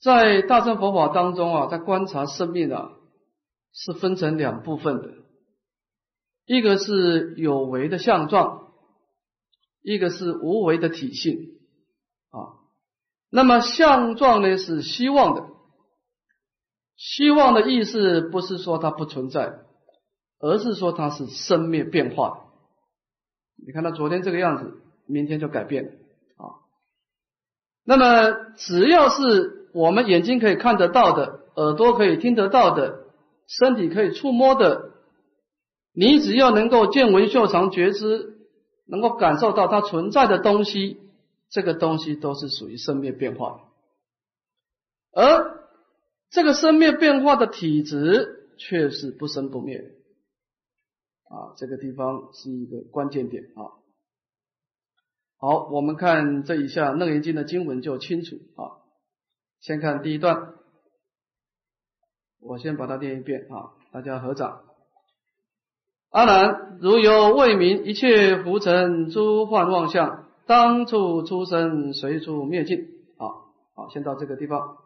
在大乘佛法当中啊，在观察生命啊，是分成两部分的，一个是有为的相状，一个是无为的体性啊。那么相状呢是希望的，希望的意思不是说它不存在，而是说它是生灭变化。你看它昨天这个样子，明天就改变了啊。那么只要是我们眼睛可以看得到的，耳朵可以听得到的，身体可以触摸的，你只要能够见闻嗅尝觉知，能够感受到它存在的东西，这个东西都是属于生灭变化。而这个生灭变化的体质却是不生不灭啊，这个地方是一个关键点啊。好，我们看这一下《楞严经》的经文就清楚啊。先看第一段，我先把它念一遍啊，大家合掌。阿难，如有未明一切浮尘诸幻妄相，当处出生，随处灭尽。好，好，先到这个地方。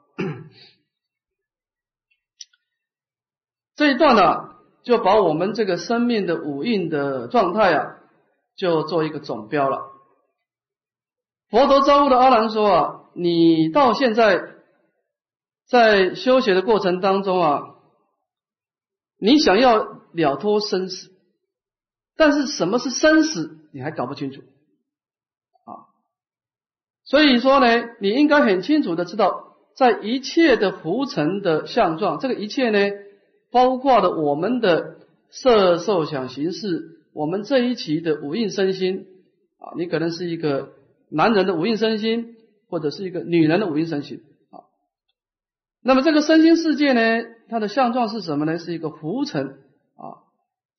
这一段呢，就把我们这个生命的五蕴的状态啊，就做一个总标了。佛陀招呼的阿难说啊，你到现在在修学的过程当中啊，你想要了脱生死，但是什么是生死，你还搞不清楚啊。所以说呢，你应该很清楚的知道，在一切的浮尘的相状，这个一切呢，包括了我们的色受想行识，我们这一期的五蕴身心啊，你可能是一个。男人的五蕴身心，或者是一个女人的五蕴身心啊。那么这个身心世界呢，它的相状是什么呢？是一个浮尘，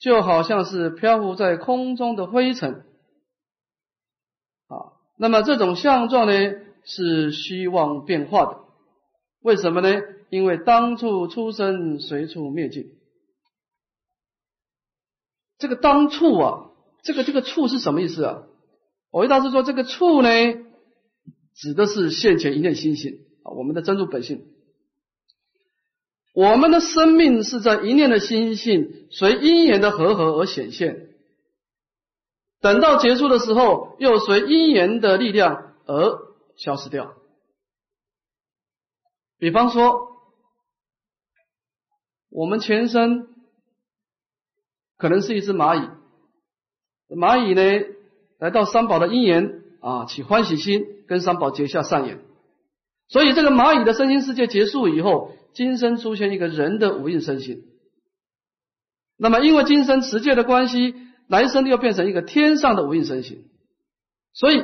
就好像是漂浮在空中的灰尘啊。那么这种相状呢，是虚妄变化的。为什么呢？因为当处出生，随处灭尽。这个当处啊，这个这个处是什么意思啊？我一大师说，这个处呢，指的是现前一念心性啊，我们的真如本性。我们的生命是在一念的心性随因缘的和合而显现，等到结束的时候，又随因缘的力量而消失掉。比方说，我们前身可能是一只蚂蚁，蚂蚁呢？来到三宝的因缘啊，起欢喜心，跟三宝结下善缘。所以这个蚂蚁的身心世界结束以后，今生出现一个人的无印身心。那么因为今生持戒的关系，来生又变成一个天上的无印身心。所以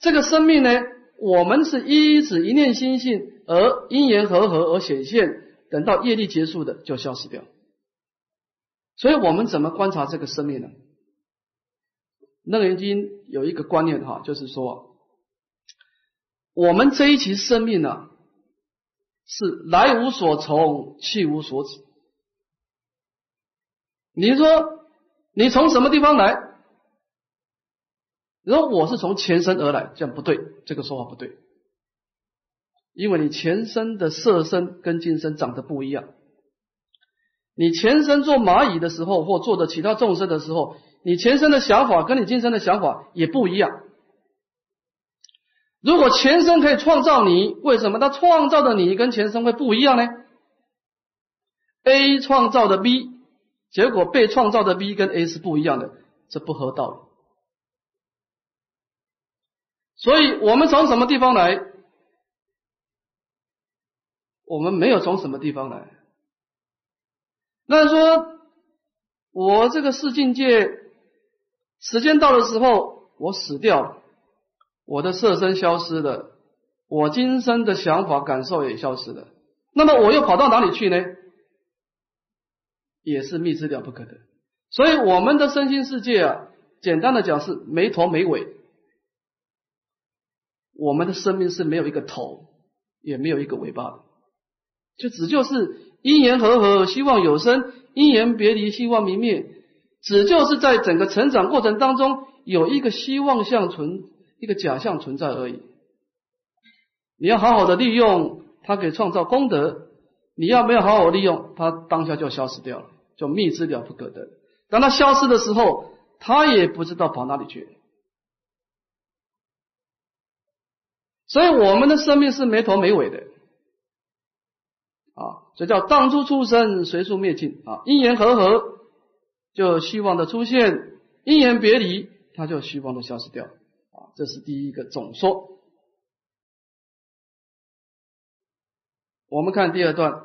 这个生命呢，我们是依止一念心性而因缘和合而显现，等到业力结束的就消失掉。所以我们怎么观察这个生命呢？楞严经有一个观念哈，就是说，我们这一期生命呢，是来无所从，去无所止。你说你从什么地方来？你说我是从前身而来，这样不对，这个说法不对，因为你前身的色身跟今生长得不一样。你前身做蚂蚁的时候，或做的其他众生的时候。你前身的想法跟你今生的想法也不一样。如果前生可以创造你，为什么他创造的你跟前生会不一样呢？A 创造的 B，结果被创造的 B 跟 A 是不一样的，这不合道理。所以我们从什么地方来？我们没有从什么地方来。那说，我这个世境界。时间到的时候，我死掉了，我的色身消失了，我今生的想法感受也消失了。那么我又跑到哪里去呢？也是密之了不可得。所以我们的身心世界啊，简单的讲是没头没尾。我们的生命是没有一个头，也没有一个尾巴的，就只就是因缘和合，希望有生；因缘别离，希望明灭。只就是在整个成长过程当中有一个希望像存一个假象存在而已。你要好好的利用它，给创造功德；你要没有好好利用它，当下就消失掉了，就密之了不可得。当它消失的时候，它也不知道跑哪里去。所以我们的生命是没头没尾的啊，这叫当初出生，随处灭尽啊，因缘和合。就希望的出现，因缘别离，它就希望的消失掉，这是第一个总说。我们看第二段，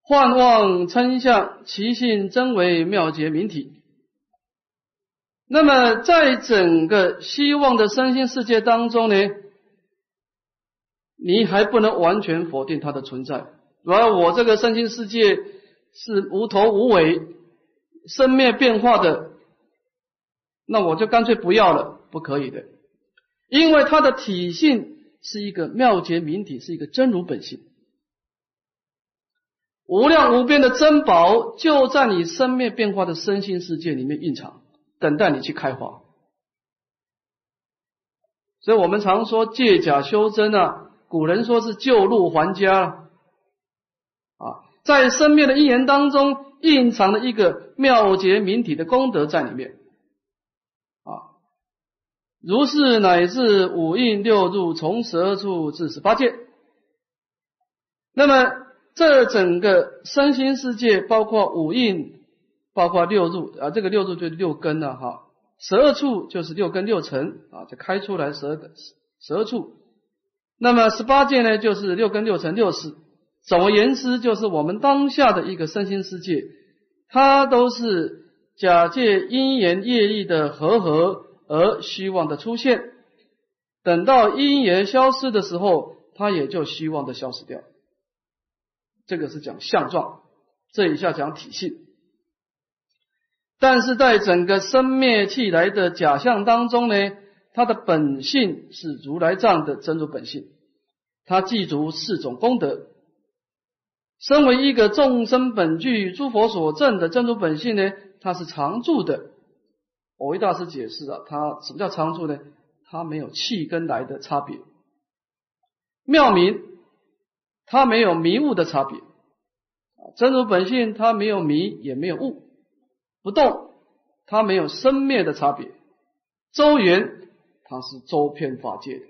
幻妄称相，其性真为妙觉明体。那么在整个希望的身心世界当中呢，你还不能完全否定它的存在。而我这个身心世界是无头无尾、生灭变化的，那我就干脆不要了，不可以的，因为它的体性是一个妙觉明体，是一个真如本性，无量无边的珍宝就在你生灭变化的身心世界里面蕴藏，等待你去开花。所以我们常说借假修真啊，古人说是旧路还家。啊，在生灭的因缘当中，蕴藏了一个妙觉明体的功德在里面。如是乃至五蕴六入，从十二处至十八界。那么这整个身心世界，包括五蕴，包括六入啊，这个六入就是六根了哈。十二处就是六根六尘啊，就开出来十二个十二处。那么十八界呢，就是六根六尘六识。总而言之，就是我们当下的一个身心世界，它都是假借因缘业力的和合而希望的出现。等到因缘消失的时候，它也就希望的消失掉。这个是讲相状，这一下讲体性。但是在整个生灭气来的假象当中呢，它的本性是如来藏的真如本性，它记住四种功德。身为一个众生本具、诸佛所证的真如本性呢，它是常住的。我为大师解释啊，它什么叫常住呢？它没有气跟来的差别。妙明，它没有迷雾的差别。真如本性它没有迷也没有悟，不动，它没有生灭的差别。周圆，它是周遍法界的。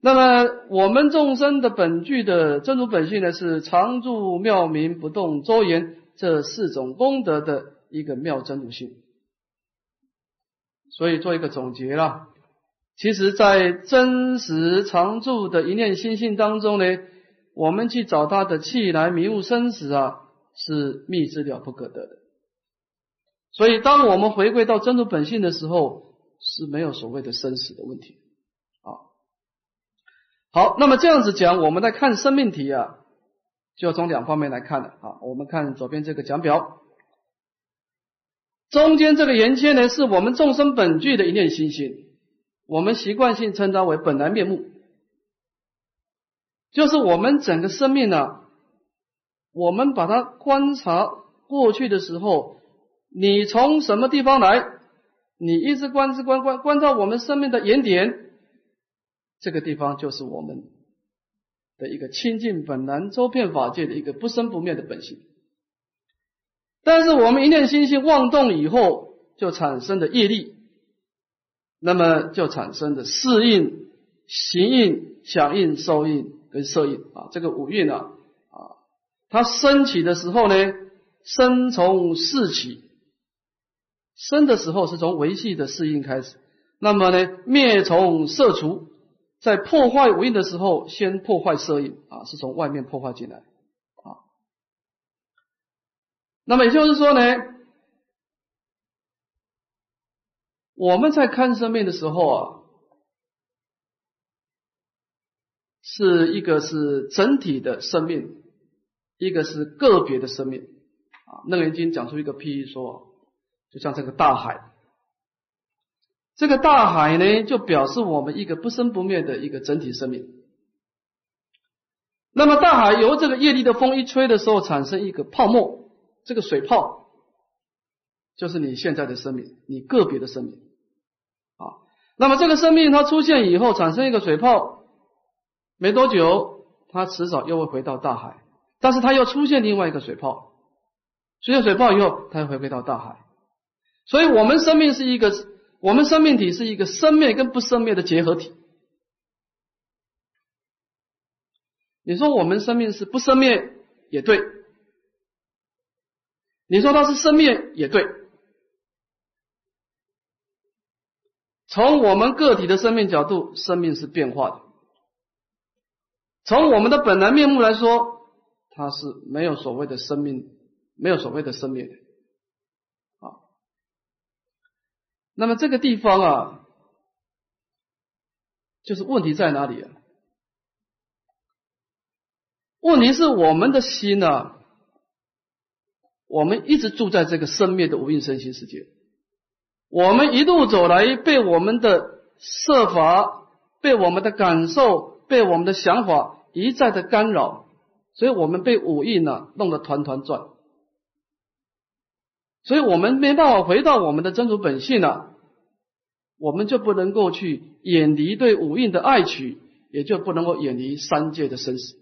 那么我们众生的本具的真如本性呢，是常住妙明不动周延这四种功德的一个妙真如性。所以做一个总结啦，其实，在真实常住的一念心性当中呢，我们去找他的气来迷雾生死啊，是密之了不可得的。所以，当我们回归到真如本性的时候，是没有所谓的生死的问题啊。好，那么这样子讲，我们在看生命题啊，就要从两方面来看了啊。我们看左边这个讲表，中间这个圆圈呢，是我们众生本具的一念心性，我们习惯性称它为本来面目，就是我们整个生命呢，我们把它观察过去的时候，你从什么地方来，你一直观之观观观照我们生命的原点。这个地方就是我们的一个清净本来周遍法界的一个不生不灭的本性，但是我们一念心性妄动以后，就产生的业力，那么就产生的适应、行印、响应、受印跟色印啊，这个五蕴啊啊，它升起的时候呢，生从四起，生的时候是从维系的适应开始，那么呢，灭从色除。在破坏五蕴的时候，先破坏色印啊，是从外面破坏进来。那么也就是说呢，我们在看生命的时候啊，是一个是整体的生命，一个是个别的生命啊。楞严经讲出一个譬喻说，就像这个大海。这个大海呢，就表示我们一个不生不灭的一个整体生命。那么大海由这个业力的风一吹的时候，产生一个泡沫，这个水泡就是你现在的生命，你个别的生命啊。那么这个生命它出现以后，产生一个水泡，没多久，它迟早又会回到大海，但是它又出现另外一个水泡，出现水泡以后，它又回归到大海。所以，我们生命是一个。我们生命体是一个生灭跟不生灭的结合体。你说我们生命是不生灭也对，你说它是生灭也对。从我们个体的生命角度，生命是变化的；从我们的本来面目来说，它是没有所谓的生命，没有所谓的生灭的。那么这个地方啊，就是问题在哪里啊？问题是我们的心呢，我们一直住在这个生灭的无印身心世界，我们一路走来，被我们的设法、被我们的感受、被我们的想法一再的干扰，所以我们被五印呢弄得团团转，所以我们没办法回到我们的真主本性了，我们就不能够去远离对五印的爱取，也就不能够远离三界的生死。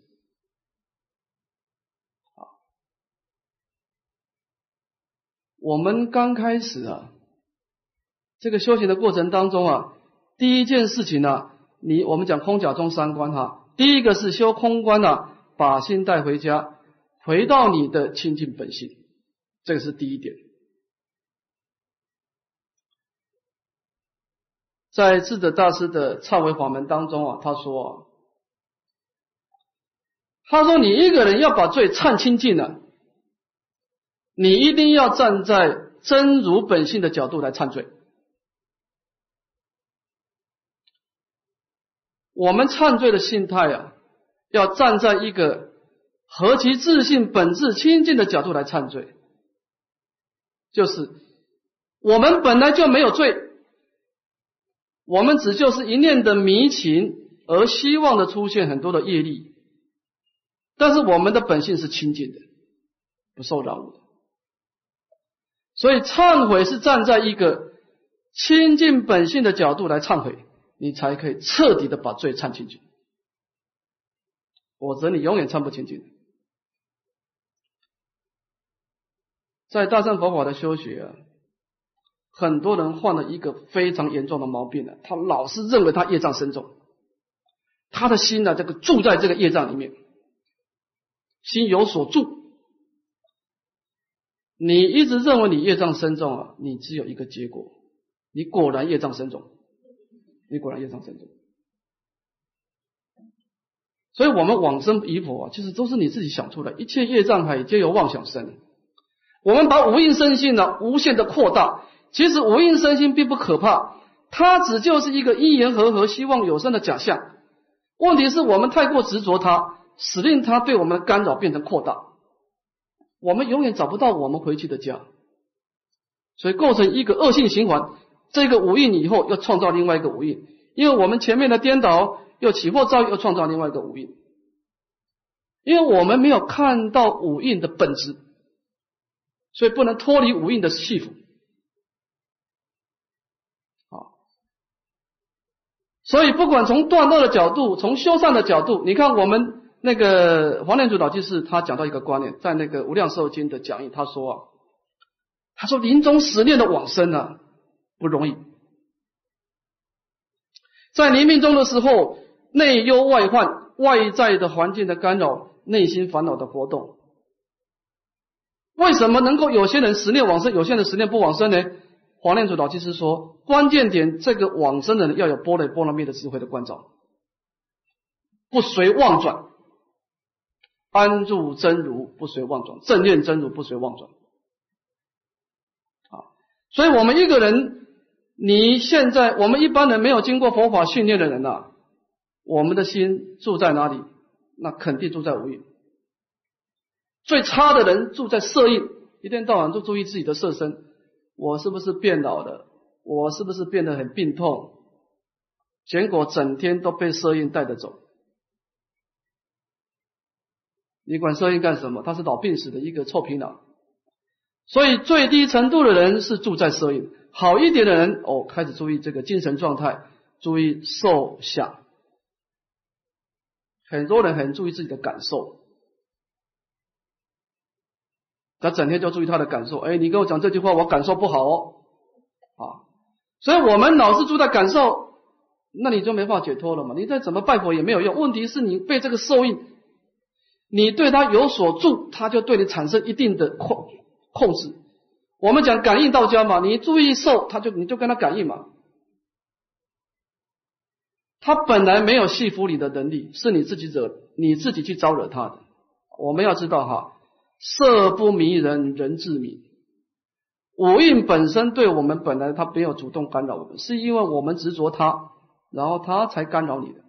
我们刚开始啊，这个修行的过程当中啊，第一件事情呢，你我们讲空假中三观哈，第一个是修空观呢，把心带回家，回到你的清净本性，这个是第一点。在智者大师的忏悔法门当中啊，他说，他说你一个人要把罪忏清净了。你一定要站在真如本性的角度来忏罪。我们忏罪的心态啊，要站在一个何其自信本质清净的角度来忏罪，就是我们本来就没有罪，我们只就是一念的迷情而希望的出现很多的业力，但是我们的本性是清净的，不受染污的。所以忏悔是站在一个清净本性的角度来忏悔，你才可以彻底的把罪忏清净，否则你永远忏不清净。在大乘佛法的修学啊，很多人患了一个非常严重的毛病呢，他老是认为他业障深重，他的心呢这个住在这个业障里面，心有所住。你一直认为你业障深重啊，你只有一个结果，你果然业障深重，你果然业障深重。所以，我们往生与否啊，其实都是你自己想出来，一切业障海皆由妄想生。我们把无印身心呢无限的扩大，其实无印身心并不可怕，它只就是一个因缘和合、希望有生的假象。问题是我们太过执着它，使令它对我们的干扰变成扩大。我们永远找不到我们回去的家，所以构成一个恶性循环。这个五印以后又创造另外一个五印，因为我们前面的颠倒又起惑造又创造另外一个五印，因为我们没有看到五印的本质，所以不能脱离五印的系缚。啊，所以不管从断恶的角度，从修善的角度，你看我们。那个黄念祖老居士他讲到一个观念，在那个《无量寿经》的讲义，他说啊，他说临终十念的往生啊不容易，在临命终的时候，内忧外患、外在的环境的干扰、内心烦恼的活动，为什么能够有些人十念往生，有些人十念不往生呢？黄念祖老居士说，关键点这个往生的人要有波雷波罗蜜的智慧的关照，不随妄转。安住真如不随妄转，正念真如不随妄转。啊，所以我们一个人，你现在我们一般人没有经过佛法训练的人呐，我们的心住在哪里？那肯定住在无印。最差的人住在色印，一天到晚都注意自己的色身，我是不是变老了？我是不是变得很病痛？结果整天都被色印带着走。你管色印干什么？他是老病死的一个臭皮囊。所以最低程度的人是住在色印，好一点的人哦，开始注意这个精神状态，注意受想。很多人很注意自己的感受，他整天就注意他的感受。哎，你跟我讲这句话，我感受不好哦，啊，所以我们老是住在感受，那你就没法解脱了嘛。你再怎么拜佛也没有用。问题是你被这个受印。你对他有所助，他就对你产生一定的控控制。我们讲感应道家嘛，你注意受，他就你就跟他感应嘛。他本来没有系服你的能力，是你自己惹，你自己去招惹他的。我们要知道哈，色不迷人，人自迷。五蕴本身对我们本来他没有主动干扰我们，是因为我们执着他，然后他才干扰你的。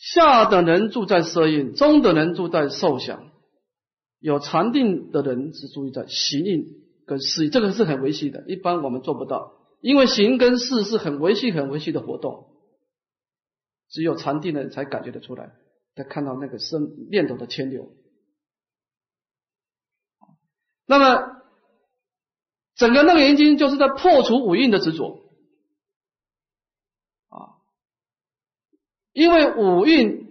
下等人住在色印，中等人住在受想，有禅定的人只注意在行印跟事，这个是很维系的，一般我们做不到，因为行跟事是很维系、很维系的活动，只有禅定的人才感觉得出来，才看到那个生念头的牵流。那么，整个《楞严经》就是在破除五蕴的执着。因为五蕴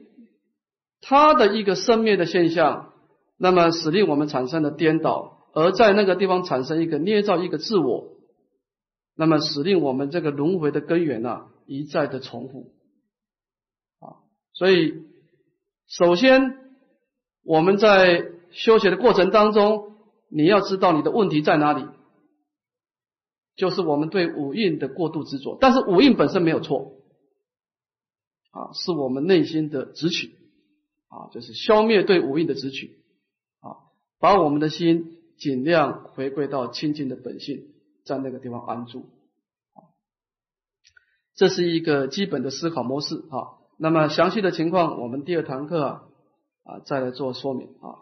它的一个生灭的现象，那么使令我们产生了颠倒，而在那个地方产生一个捏造一个自我，那么使令我们这个轮回的根源呢一再的重复啊。所以，首先我们在修学的过程当中，你要知道你的问题在哪里，就是我们对五蕴的过度执着，但是五蕴本身没有错。啊，是我们内心的直取，啊，就是消灭对五蕴的直取，啊，把我们的心尽量回归到清净的本性，在那个地方安住，啊，这是一个基本的思考模式，啊，那么详细的情况，我们第二堂课啊，啊，再来做说明，啊。